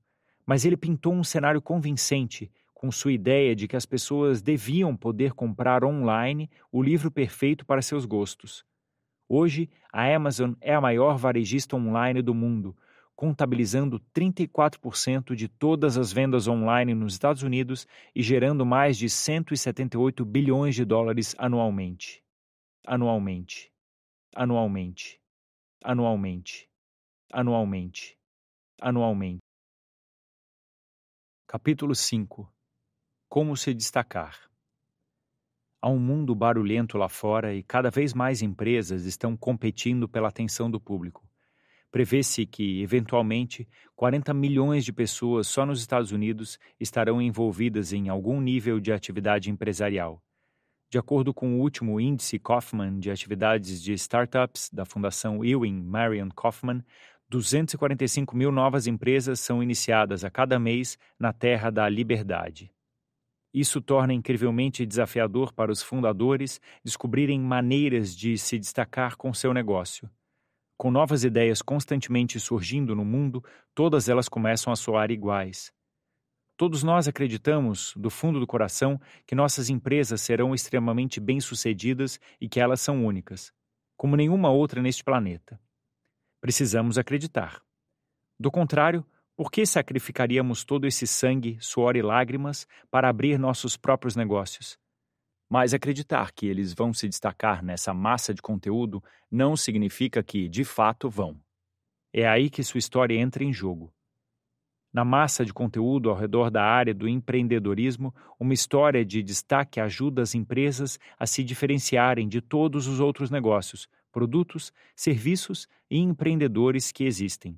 mas ele pintou um cenário convincente com sua ideia de que as pessoas deviam poder comprar online o livro perfeito para seus gostos. Hoje, a Amazon é a maior varejista online do mundo, contabilizando 34% de todas as vendas online nos Estados Unidos e gerando mais de 178 bilhões de dólares anualmente. Anualmente. Anualmente. Anualmente. Anualmente. Anualmente. Capítulo 5 Como se destacar. Há um mundo barulhento lá fora e cada vez mais empresas estão competindo pela atenção do público. Prevê-se que, eventualmente, 40 milhões de pessoas só nos Estados Unidos estarão envolvidas em algum nível de atividade empresarial. De acordo com o último índice Kaufman de atividades de startups da Fundação Ewing Marion Kaufman, 245 mil novas empresas são iniciadas a cada mês na Terra da Liberdade. Isso torna incrivelmente desafiador para os fundadores descobrirem maneiras de se destacar com seu negócio. Com novas ideias constantemente surgindo no mundo, todas elas começam a soar iguais. Todos nós acreditamos, do fundo do coração, que nossas empresas serão extremamente bem-sucedidas e que elas são únicas, como nenhuma outra neste planeta. Precisamos acreditar. Do contrário, por que sacrificaríamos todo esse sangue, suor e lágrimas para abrir nossos próprios negócios? Mas acreditar que eles vão se destacar nessa massa de conteúdo não significa que, de fato, vão. É aí que sua história entra em jogo. Na massa de conteúdo ao redor da área do empreendedorismo, uma história de destaque ajuda as empresas a se diferenciarem de todos os outros negócios, produtos, serviços e empreendedores que existem.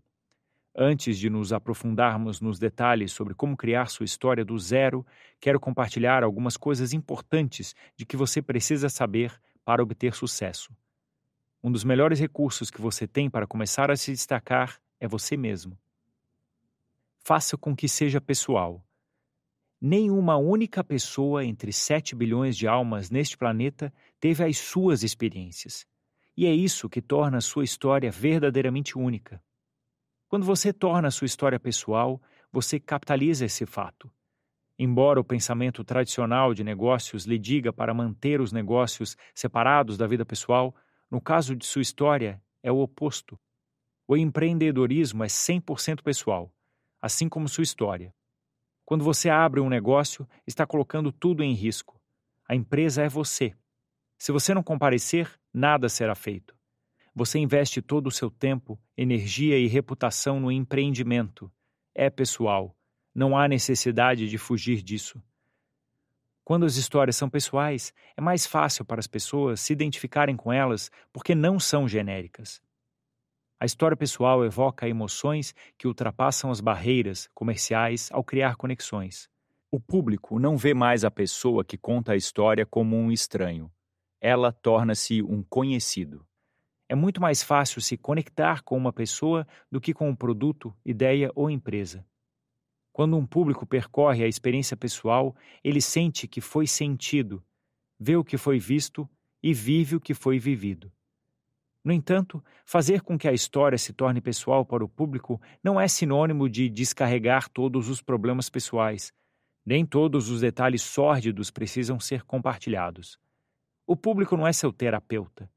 Antes de nos aprofundarmos nos detalhes sobre como criar sua história do zero, quero compartilhar algumas coisas importantes de que você precisa saber para obter sucesso. Um dos melhores recursos que você tem para começar a se destacar é você mesmo. Faça com que seja pessoal. Nenhuma única pessoa entre 7 bilhões de almas neste planeta teve as suas experiências. E é isso que torna a sua história verdadeiramente única. Quando você torna sua história pessoal, você capitaliza esse fato. Embora o pensamento tradicional de negócios lhe diga para manter os negócios separados da vida pessoal, no caso de sua história é o oposto. O empreendedorismo é 100% pessoal, assim como sua história. Quando você abre um negócio, está colocando tudo em risco. A empresa é você. Se você não comparecer, nada será feito. Você investe todo o seu tempo, energia e reputação no empreendimento. É pessoal. Não há necessidade de fugir disso. Quando as histórias são pessoais, é mais fácil para as pessoas se identificarem com elas porque não são genéricas. A história pessoal evoca emoções que ultrapassam as barreiras comerciais ao criar conexões. O público não vê mais a pessoa que conta a história como um estranho. Ela torna-se um conhecido. É muito mais fácil se conectar com uma pessoa do que com um produto, ideia ou empresa. Quando um público percorre a experiência pessoal, ele sente que foi sentido, vê o que foi visto e vive o que foi vivido. No entanto, fazer com que a história se torne pessoal para o público não é sinônimo de descarregar todos os problemas pessoais. Nem todos os detalhes sórdidos precisam ser compartilhados. O público não é seu terapeuta.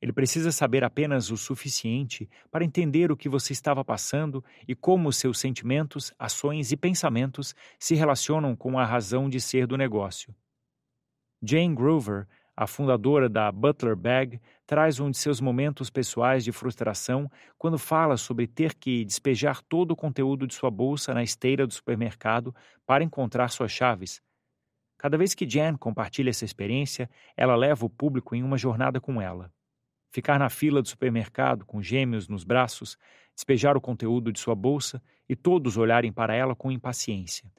Ele precisa saber apenas o suficiente para entender o que você estava passando e como seus sentimentos, ações e pensamentos se relacionam com a razão de ser do negócio. Jane Groover, a fundadora da Butler Bag, traz um de seus momentos pessoais de frustração quando fala sobre ter que despejar todo o conteúdo de sua bolsa na esteira do supermercado para encontrar suas chaves. Cada vez que Jan compartilha essa experiência, ela leva o público em uma jornada com ela ficar na fila do supermercado com gêmeos nos braços, despejar o conteúdo de sua bolsa e todos olharem para ela com impaciência.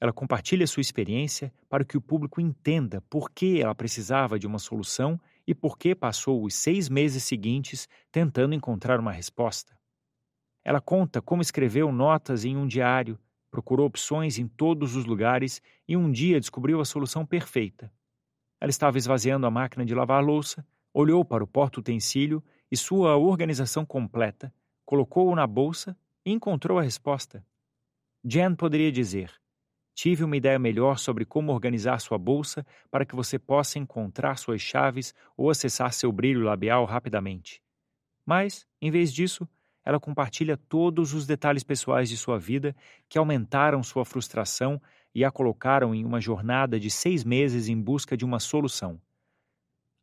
Ela compartilha sua experiência para que o público entenda por que ela precisava de uma solução e por que passou os seis meses seguintes tentando encontrar uma resposta. Ela conta como escreveu notas em um diário, procurou opções em todos os lugares e um dia descobriu a solução perfeita. Ela estava esvaziando a máquina de lavar louça olhou para o porta-utensílio e sua organização completa, colocou-o na bolsa e encontrou a resposta. Jan poderia dizer: Tive uma ideia melhor sobre como organizar sua bolsa para que você possa encontrar suas chaves ou acessar seu brilho labial rapidamente. Mas, em vez disso, ela compartilha todos os detalhes pessoais de sua vida que aumentaram sua frustração e a colocaram em uma jornada de seis meses em busca de uma solução.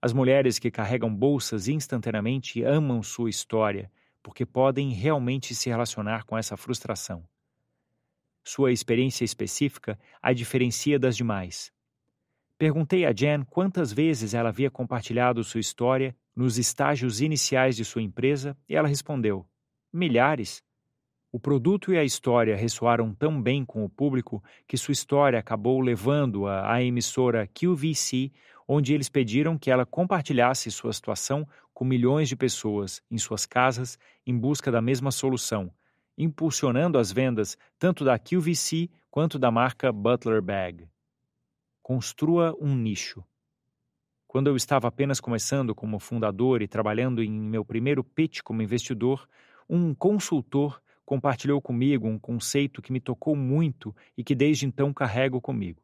As mulheres que carregam bolsas instantaneamente amam sua história, porque podem realmente se relacionar com essa frustração. Sua experiência específica a diferencia das demais. Perguntei a Jen quantas vezes ela havia compartilhado sua história nos estágios iniciais de sua empresa e ela respondeu: milhares. O produto e a história ressoaram tão bem com o público que sua história acabou levando-a à emissora QVC onde eles pediram que ela compartilhasse sua situação com milhões de pessoas em suas casas em busca da mesma solução, impulsionando as vendas tanto da QVC quanto da marca Butler Bag. Construa um nicho. Quando eu estava apenas começando como fundador e trabalhando em meu primeiro pitch como investidor, um consultor compartilhou comigo um conceito que me tocou muito e que desde então carrego comigo.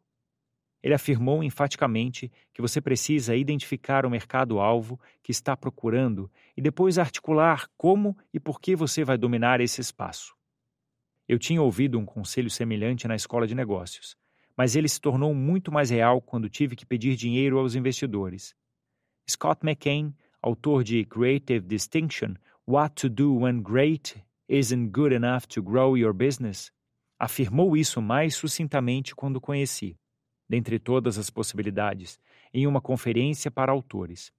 Ele afirmou enfaticamente que você precisa identificar o mercado-alvo que está procurando e depois articular como e por que você vai dominar esse espaço. Eu tinha ouvido um conselho semelhante na escola de negócios, mas ele se tornou muito mais real quando tive que pedir dinheiro aos investidores. Scott McCain, autor de Creative Distinction: What to Do When Great Isn't Good Enough to Grow Your Business, afirmou isso mais sucintamente quando conheci dentre todas as possibilidades, em uma conferência para autores.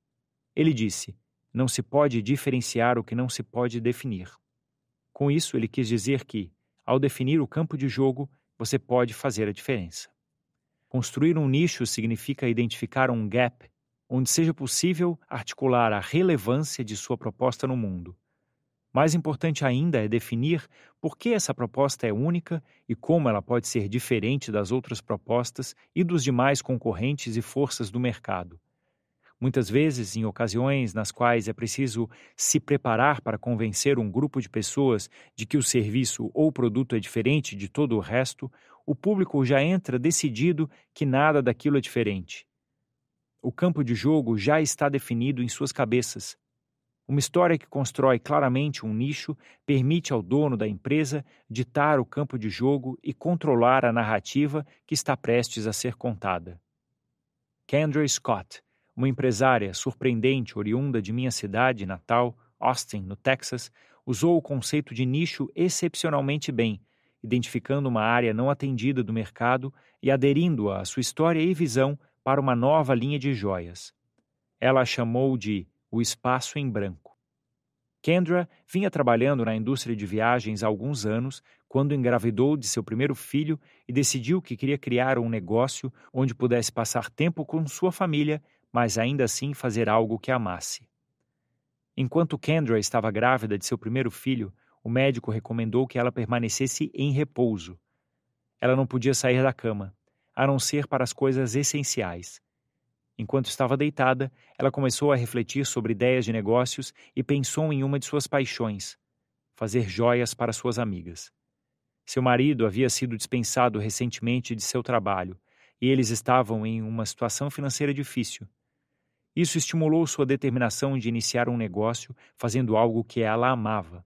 Ele disse: Não se pode diferenciar o que não se pode definir. Com isso, ele quis dizer que, ao definir o campo de jogo, você pode fazer a diferença. Construir um nicho significa identificar um gap onde seja possível articular a relevância de sua proposta no mundo mais importante ainda é definir por que essa proposta é única e como ela pode ser diferente das outras propostas e dos demais concorrentes e forças do mercado. Muitas vezes, em ocasiões nas quais é preciso se preparar para convencer um grupo de pessoas de que o serviço ou produto é diferente de todo o resto, o público já entra decidido que nada daquilo é diferente. O campo de jogo já está definido em suas cabeças uma história que constrói claramente um nicho permite ao dono da empresa ditar o campo de jogo e controlar a narrativa que está prestes a ser contada. Kendra Scott, uma empresária surpreendente oriunda de minha cidade natal, Austin, no Texas, usou o conceito de nicho excepcionalmente bem, identificando uma área não atendida do mercado e aderindo-a à sua história e visão para uma nova linha de joias. Ela a chamou de o espaço em branco. Kendra vinha trabalhando na indústria de viagens há alguns anos quando engravidou de seu primeiro filho e decidiu que queria criar um negócio onde pudesse passar tempo com sua família, mas ainda assim fazer algo que amasse. Enquanto Kendra estava grávida de seu primeiro filho, o médico recomendou que ela permanecesse em repouso. Ela não podia sair da cama, a não ser para as coisas essenciais. Enquanto estava deitada, ela começou a refletir sobre ideias de negócios e pensou em uma de suas paixões: fazer joias para suas amigas. Seu marido havia sido dispensado recentemente de seu trabalho e eles estavam em uma situação financeira difícil. Isso estimulou sua determinação de iniciar um negócio fazendo algo que ela amava.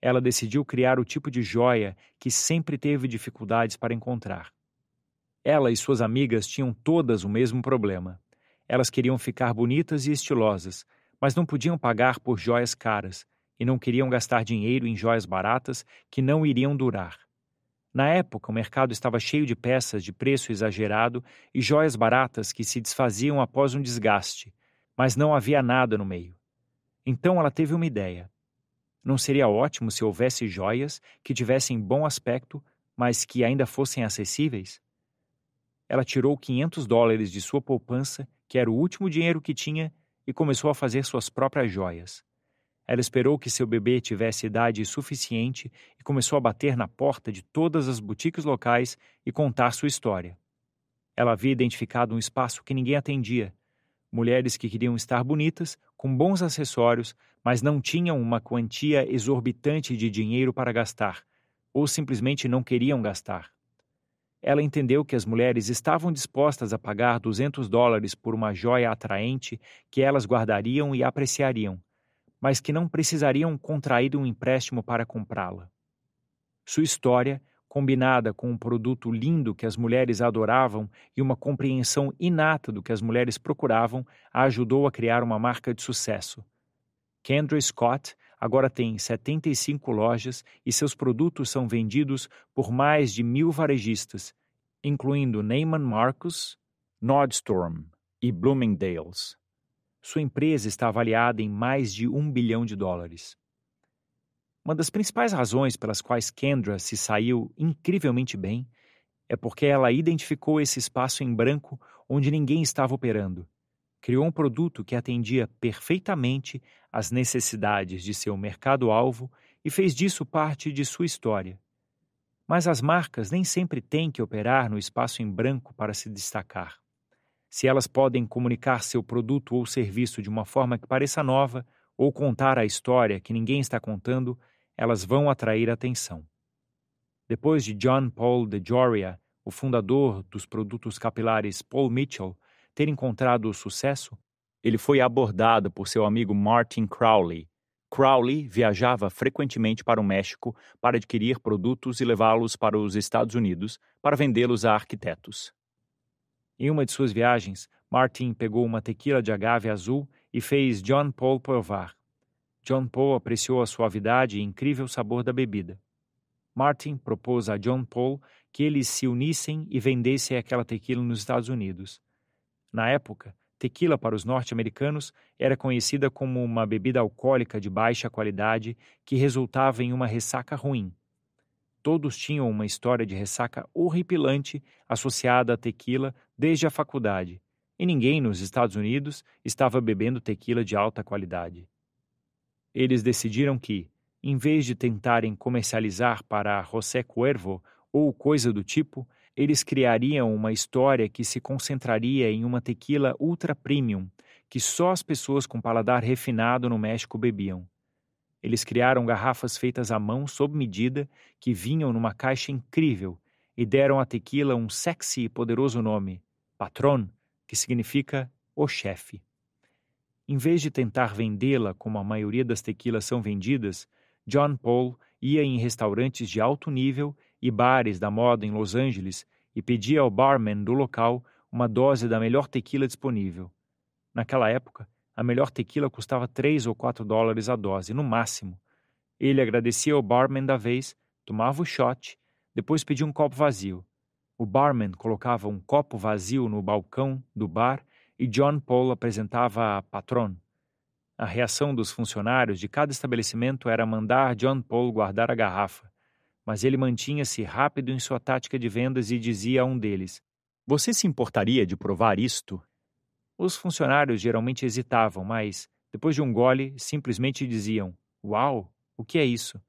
Ela decidiu criar o tipo de joia que sempre teve dificuldades para encontrar. Ela e suas amigas tinham todas o mesmo problema. Elas queriam ficar bonitas e estilosas, mas não podiam pagar por joias caras e não queriam gastar dinheiro em joias baratas que não iriam durar. Na época, o mercado estava cheio de peças de preço exagerado e joias baratas que se desfaziam após um desgaste, mas não havia nada no meio. Então ela teve uma ideia. Não seria ótimo se houvesse joias que tivessem bom aspecto, mas que ainda fossem acessíveis? Ela tirou 500 dólares de sua poupança, que era o último dinheiro que tinha, e começou a fazer suas próprias joias. Ela esperou que seu bebê tivesse idade suficiente e começou a bater na porta de todas as boutiques locais e contar sua história. Ela havia identificado um espaço que ninguém atendia. Mulheres que queriam estar bonitas, com bons acessórios, mas não tinham uma quantia exorbitante de dinheiro para gastar, ou simplesmente não queriam gastar. Ela entendeu que as mulheres estavam dispostas a pagar 200 dólares por uma joia atraente que elas guardariam e apreciariam, mas que não precisariam contrair um empréstimo para comprá-la. Sua história, combinada com um produto lindo que as mulheres adoravam e uma compreensão inata do que as mulheres procuravam, a ajudou a criar uma marca de sucesso. Kendra Scott agora tem 75 lojas e seus produtos são vendidos por mais de mil varejistas, incluindo Neiman Marcus, Nordstrom e Bloomingdale's. Sua empresa está avaliada em mais de um bilhão de dólares. Uma das principais razões pelas quais Kendra se saiu incrivelmente bem é porque ela identificou esse espaço em branco onde ninguém estava operando. Criou um produto que atendia perfeitamente às necessidades de seu mercado-alvo e fez disso parte de sua história. Mas as marcas nem sempre têm que operar no espaço em branco para se destacar. Se elas podem comunicar seu produto ou serviço de uma forma que pareça nova ou contar a história que ninguém está contando, elas vão atrair atenção. Depois de John Paul de Joria, o fundador dos produtos capilares Paul Mitchell, ter encontrado o sucesso, ele foi abordado por seu amigo Martin Crowley. Crowley viajava frequentemente para o México para adquirir produtos e levá-los para os Estados Unidos para vendê-los a arquitetos. Em uma de suas viagens, Martin pegou uma tequila de agave azul e fez John Paul provar. John Paul apreciou a suavidade e incrível sabor da bebida. Martin propôs a John Paul que eles se unissem e vendessem aquela tequila nos Estados Unidos. Na época, tequila para os norte-americanos era conhecida como uma bebida alcoólica de baixa qualidade que resultava em uma ressaca ruim. Todos tinham uma história de ressaca horripilante associada à tequila desde a faculdade, e ninguém nos Estados Unidos estava bebendo tequila de alta qualidade. Eles decidiram que, em vez de tentarem comercializar para José Cuervo ou coisa do tipo, eles criariam uma história que se concentraria em uma tequila ultra premium que só as pessoas com paladar refinado no México bebiam. Eles criaram garrafas feitas à mão sob medida que vinham numa caixa incrível e deram à tequila um sexy e poderoso nome, Patron, que significa o chefe. Em vez de tentar vendê-la como a maioria das tequilas são vendidas, John Paul ia em restaurantes de alto nível e bares da moda em Los Angeles e pedia ao barman do local uma dose da melhor tequila disponível. Naquela época, a melhor tequila custava 3 ou 4 dólares a dose, no máximo. Ele agradecia ao barman da vez, tomava o shot, depois pedia um copo vazio. O barman colocava um copo vazio no balcão do bar e John Paul apresentava a patron. A reação dos funcionários de cada estabelecimento era mandar John Paul guardar a garrafa, mas ele mantinha-se rápido em sua tática de vendas e dizia a um deles: Você se importaria de provar isto? Os funcionários geralmente hesitavam, mas, depois de um gole, simplesmente diziam: Uau, o que é isso?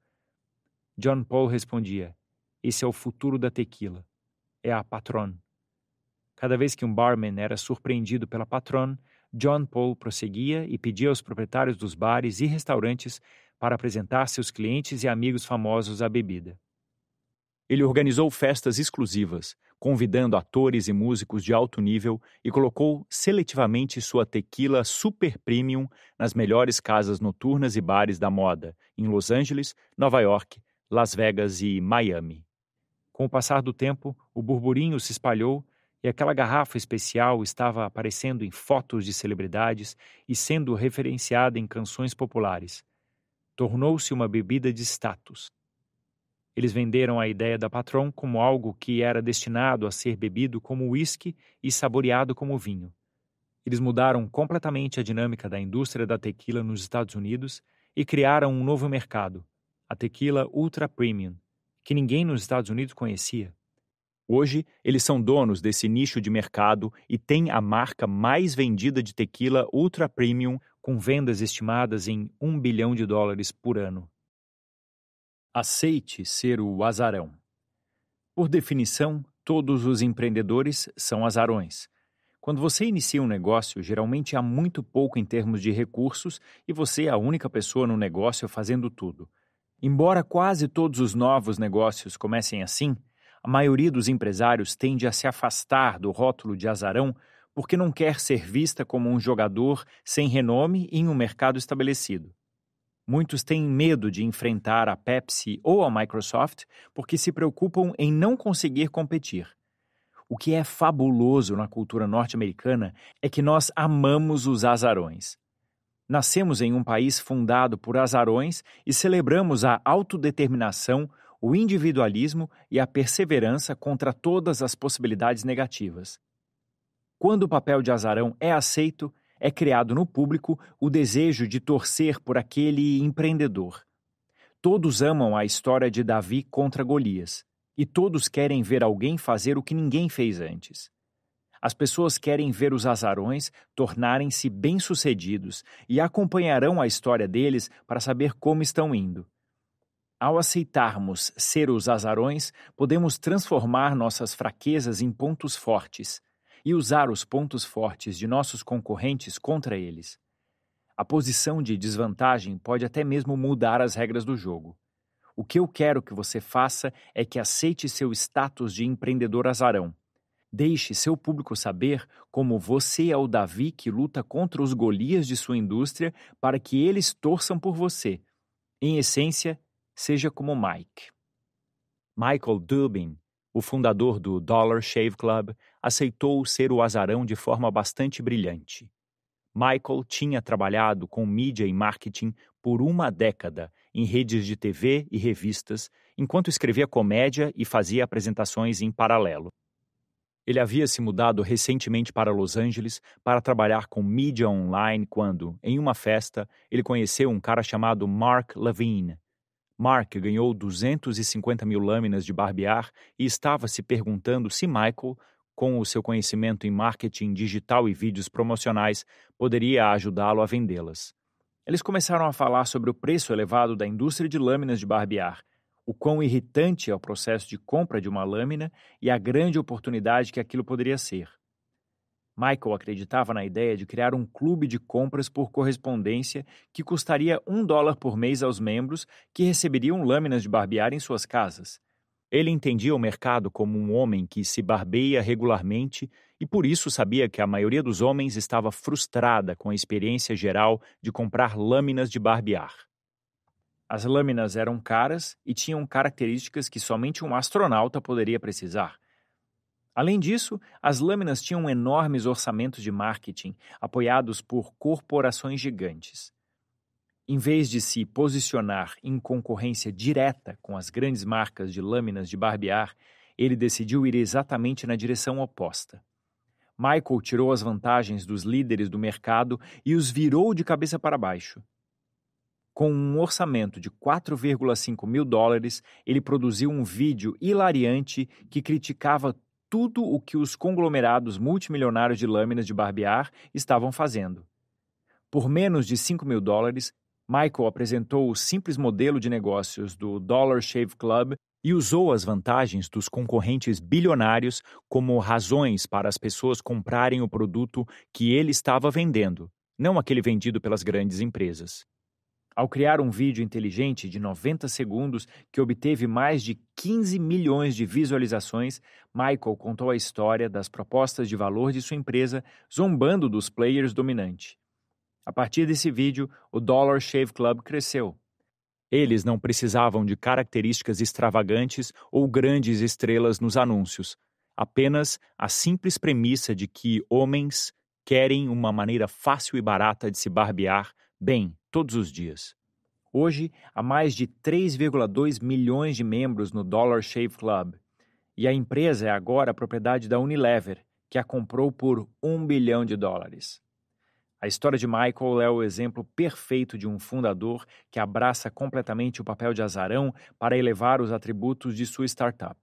John Paul respondia: Esse é o futuro da tequila. É a Patron. Cada vez que um barman era surpreendido pela patrona, John Paul prosseguia e pedia aos proprietários dos bares e restaurantes para apresentar seus clientes e amigos famosos à bebida. Ele organizou festas exclusivas, convidando atores e músicos de alto nível e colocou seletivamente sua tequila super premium nas melhores casas noturnas e bares da moda, em Los Angeles, Nova York, Las Vegas e Miami. Com o passar do tempo, o burburinho se espalhou e aquela garrafa especial estava aparecendo em fotos de celebridades e sendo referenciada em canções populares. Tornou-se uma bebida de status. Eles venderam a ideia da Patron como algo que era destinado a ser bebido como uísque e saboreado como vinho. Eles mudaram completamente a dinâmica da indústria da tequila nos Estados Unidos e criaram um novo mercado, a tequila ultra premium, que ninguém nos Estados Unidos conhecia. Hoje, eles são donos desse nicho de mercado e têm a marca mais vendida de tequila ultra premium, com vendas estimadas em um bilhão de dólares por ano. Aceite ser o azarão. Por definição, todos os empreendedores são azarões. Quando você inicia um negócio, geralmente há muito pouco em termos de recursos e você é a única pessoa no negócio fazendo tudo. Embora quase todos os novos negócios comecem assim, a maioria dos empresários tende a se afastar do rótulo de azarão porque não quer ser vista como um jogador sem renome em um mercado estabelecido. Muitos têm medo de enfrentar a Pepsi ou a Microsoft porque se preocupam em não conseguir competir. O que é fabuloso na cultura norte-americana é que nós amamos os azarões. Nascemos em um país fundado por azarões e celebramos a autodeterminação, o individualismo e a perseverança contra todas as possibilidades negativas. Quando o papel de azarão é aceito, é criado no público o desejo de torcer por aquele empreendedor. Todos amam a história de Davi contra Golias, e todos querem ver alguém fazer o que ninguém fez antes. As pessoas querem ver os azarões tornarem-se bem-sucedidos e acompanharão a história deles para saber como estão indo. Ao aceitarmos ser os azarões, podemos transformar nossas fraquezas em pontos fortes e usar os pontos fortes de nossos concorrentes contra eles. A posição de desvantagem pode até mesmo mudar as regras do jogo. O que eu quero que você faça é que aceite seu status de empreendedor azarão. Deixe seu público saber como você é o Davi que luta contra os Golias de sua indústria para que eles torçam por você. Em essência, seja como Mike. Michael Dubin o fundador do Dollar Shave Club, aceitou ser o azarão de forma bastante brilhante. Michael tinha trabalhado com mídia e marketing por uma década em redes de TV e revistas, enquanto escrevia comédia e fazia apresentações em paralelo. Ele havia se mudado recentemente para Los Angeles para trabalhar com mídia online quando, em uma festa, ele conheceu um cara chamado Mark Levine, Mark ganhou 250 mil lâminas de barbear e estava se perguntando se Michael, com o seu conhecimento em marketing digital e vídeos promocionais, poderia ajudá-lo a vendê-las. Eles começaram a falar sobre o preço elevado da indústria de lâminas de barbear, o quão irritante é o processo de compra de uma lâmina e a grande oportunidade que aquilo poderia ser. Michael acreditava na ideia de criar um clube de compras por correspondência que custaria um dólar por mês aos membros que receberiam lâminas de barbear em suas casas. Ele entendia o mercado como um homem que se barbeia regularmente e por isso sabia que a maioria dos homens estava frustrada com a experiência geral de comprar lâminas de barbear. As lâminas eram caras e tinham características que somente um astronauta poderia precisar Além disso, as lâminas tinham enormes orçamentos de marketing apoiados por corporações gigantes. Em vez de se posicionar em concorrência direta com as grandes marcas de lâminas de barbear, ele decidiu ir exatamente na direção oposta. Michael tirou as vantagens dos líderes do mercado e os virou de cabeça para baixo. Com um orçamento de 4,5 mil dólares, ele produziu um vídeo hilariante que criticava tudo o que os conglomerados multimilionários de lâminas de barbear estavam fazendo. Por menos de 5 mil dólares, Michael apresentou o simples modelo de negócios do Dollar Shave Club e usou as vantagens dos concorrentes bilionários como razões para as pessoas comprarem o produto que ele estava vendendo, não aquele vendido pelas grandes empresas. Ao criar um vídeo inteligente de 90 segundos que obteve mais de 15 milhões de visualizações, Michael contou a história das propostas de valor de sua empresa, zombando dos players dominantes. A partir desse vídeo, o Dollar Shave Club cresceu. Eles não precisavam de características extravagantes ou grandes estrelas nos anúncios, apenas a simples premissa de que homens querem uma maneira fácil e barata de se barbear bem todos os dias. Hoje, há mais de 3,2 milhões de membros no Dollar Shave Club, e a empresa é agora propriedade da Unilever, que a comprou por um bilhão de dólares. A história de Michael é o exemplo perfeito de um fundador que abraça completamente o papel de azarão para elevar os atributos de sua startup,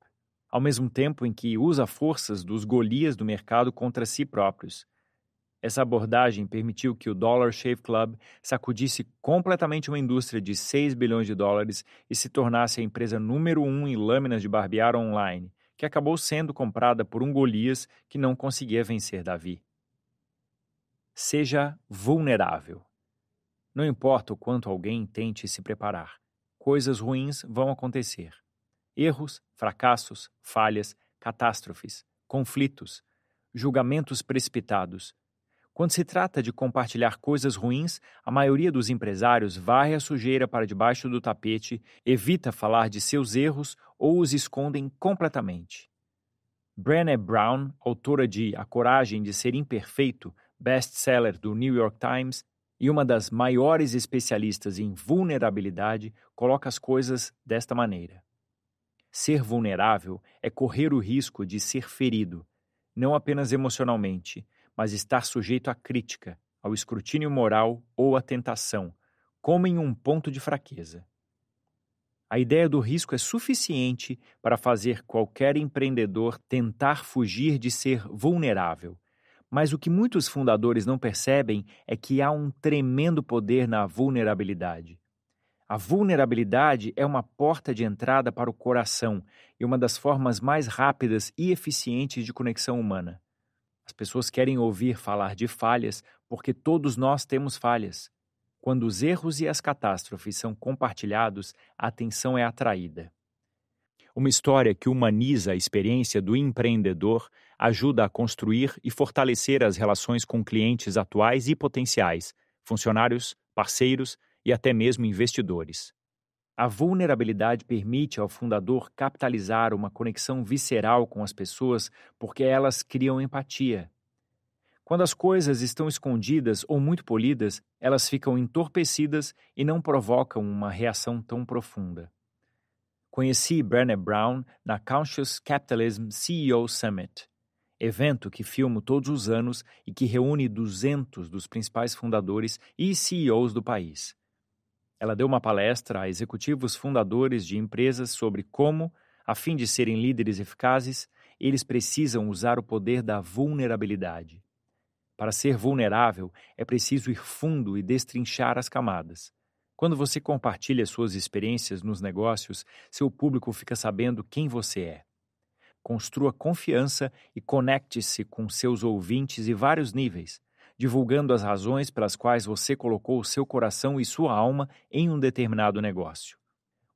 ao mesmo tempo em que usa forças dos golias do mercado contra si próprios. Essa abordagem permitiu que o Dollar Shave Club sacudisse completamente uma indústria de 6 bilhões de dólares e se tornasse a empresa número um em lâminas de barbear online, que acabou sendo comprada por um Golias que não conseguia vencer Davi. Seja vulnerável. Não importa o quanto alguém tente se preparar, coisas ruins vão acontecer. Erros, fracassos, falhas, catástrofes, conflitos, julgamentos precipitados. Quando se trata de compartilhar coisas ruins, a maioria dos empresários varre a sujeira para debaixo do tapete, evita falar de seus erros ou os escondem completamente. Brené Brown, autora de A Coragem de Ser Imperfeito, best-seller do New York Times e uma das maiores especialistas em vulnerabilidade, coloca as coisas desta maneira. Ser vulnerável é correr o risco de ser ferido, não apenas emocionalmente, mas estar sujeito à crítica, ao escrutínio moral ou à tentação, como em um ponto de fraqueza. A ideia do risco é suficiente para fazer qualquer empreendedor tentar fugir de ser vulnerável, mas o que muitos fundadores não percebem é que há um tremendo poder na vulnerabilidade. A vulnerabilidade é uma porta de entrada para o coração e uma das formas mais rápidas e eficientes de conexão humana. As pessoas querem ouvir falar de falhas porque todos nós temos falhas. Quando os erros e as catástrofes são compartilhados, a atenção é atraída. Uma história que humaniza a experiência do empreendedor ajuda a construir e fortalecer as relações com clientes atuais e potenciais, funcionários, parceiros e até mesmo investidores. A vulnerabilidade permite ao fundador capitalizar uma conexão visceral com as pessoas porque elas criam empatia. Quando as coisas estão escondidas ou muito polidas, elas ficam entorpecidas e não provocam uma reação tão profunda. Conheci Brené Brown na Conscious Capitalism CEO Summit, evento que filmo todos os anos e que reúne 200 dos principais fundadores e CEOs do país. Ela deu uma palestra a executivos fundadores de empresas sobre como, a fim de serem líderes eficazes, eles precisam usar o poder da vulnerabilidade. Para ser vulnerável, é preciso ir fundo e destrinchar as camadas. Quando você compartilha suas experiências nos negócios, seu público fica sabendo quem você é. Construa confiança e conecte-se com seus ouvintes em vários níveis, divulgando as razões pelas quais você colocou o seu coração e sua alma em um determinado negócio.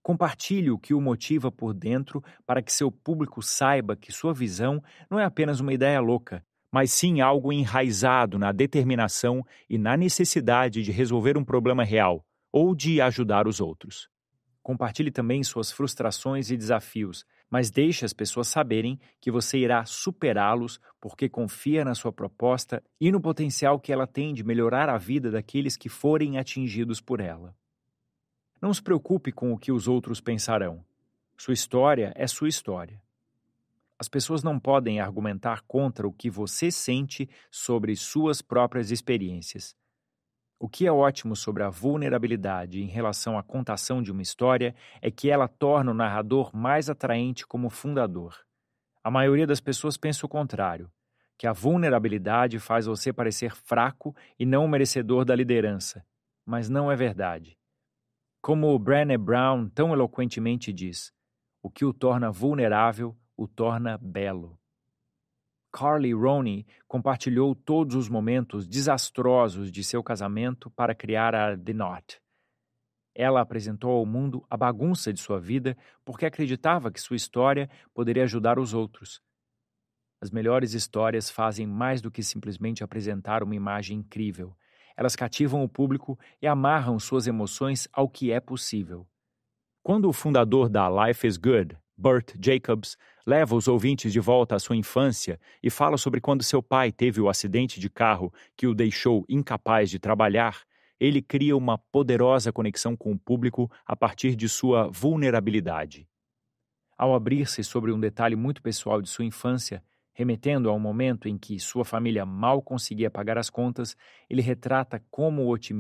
Compartilhe o que o motiva por dentro para que seu público saiba que sua visão não é apenas uma ideia louca, mas sim algo enraizado na determinação e na necessidade de resolver um problema real, ou de ajudar os outros. Compartilhe também suas frustrações e desafios, mas deixe as pessoas saberem que você irá superá-los porque confia na sua proposta e no potencial que ela tem de melhorar a vida daqueles que forem atingidos por ela. Não se preocupe com o que os outros pensarão. Sua história é sua história. As pessoas não podem argumentar contra o que você sente sobre suas próprias experiências. O que é ótimo sobre a vulnerabilidade em relação à contação de uma história é que ela torna o narrador mais atraente como fundador. A maioria das pessoas pensa o contrário, que a vulnerabilidade faz você parecer fraco e não merecedor da liderança, mas não é verdade. Como Brené Brown tão eloquentemente diz, O que o torna vulnerável o torna belo. Carly Roney compartilhou todos os momentos desastrosos de seu casamento para criar a The Knot. Ela apresentou ao mundo a bagunça de sua vida porque acreditava que sua história poderia ajudar os outros. As melhores histórias fazem mais do que simplesmente apresentar uma imagem incrível. Elas cativam o público e amarram suas emoções ao que é possível. Quando o fundador da Life is Good, Burt Jacobs, leva os ouvintes de volta à sua infância e fala sobre quando seu pai teve o acidente de carro que o deixou incapaz de trabalhar, ele cria uma poderosa conexão com o público a partir de sua vulnerabilidade. Ao abrir-se sobre um detalhe muito pessoal de sua infância, Remetendo a um momento em que sua família mal conseguia pagar as contas, ele retrata como o otimismo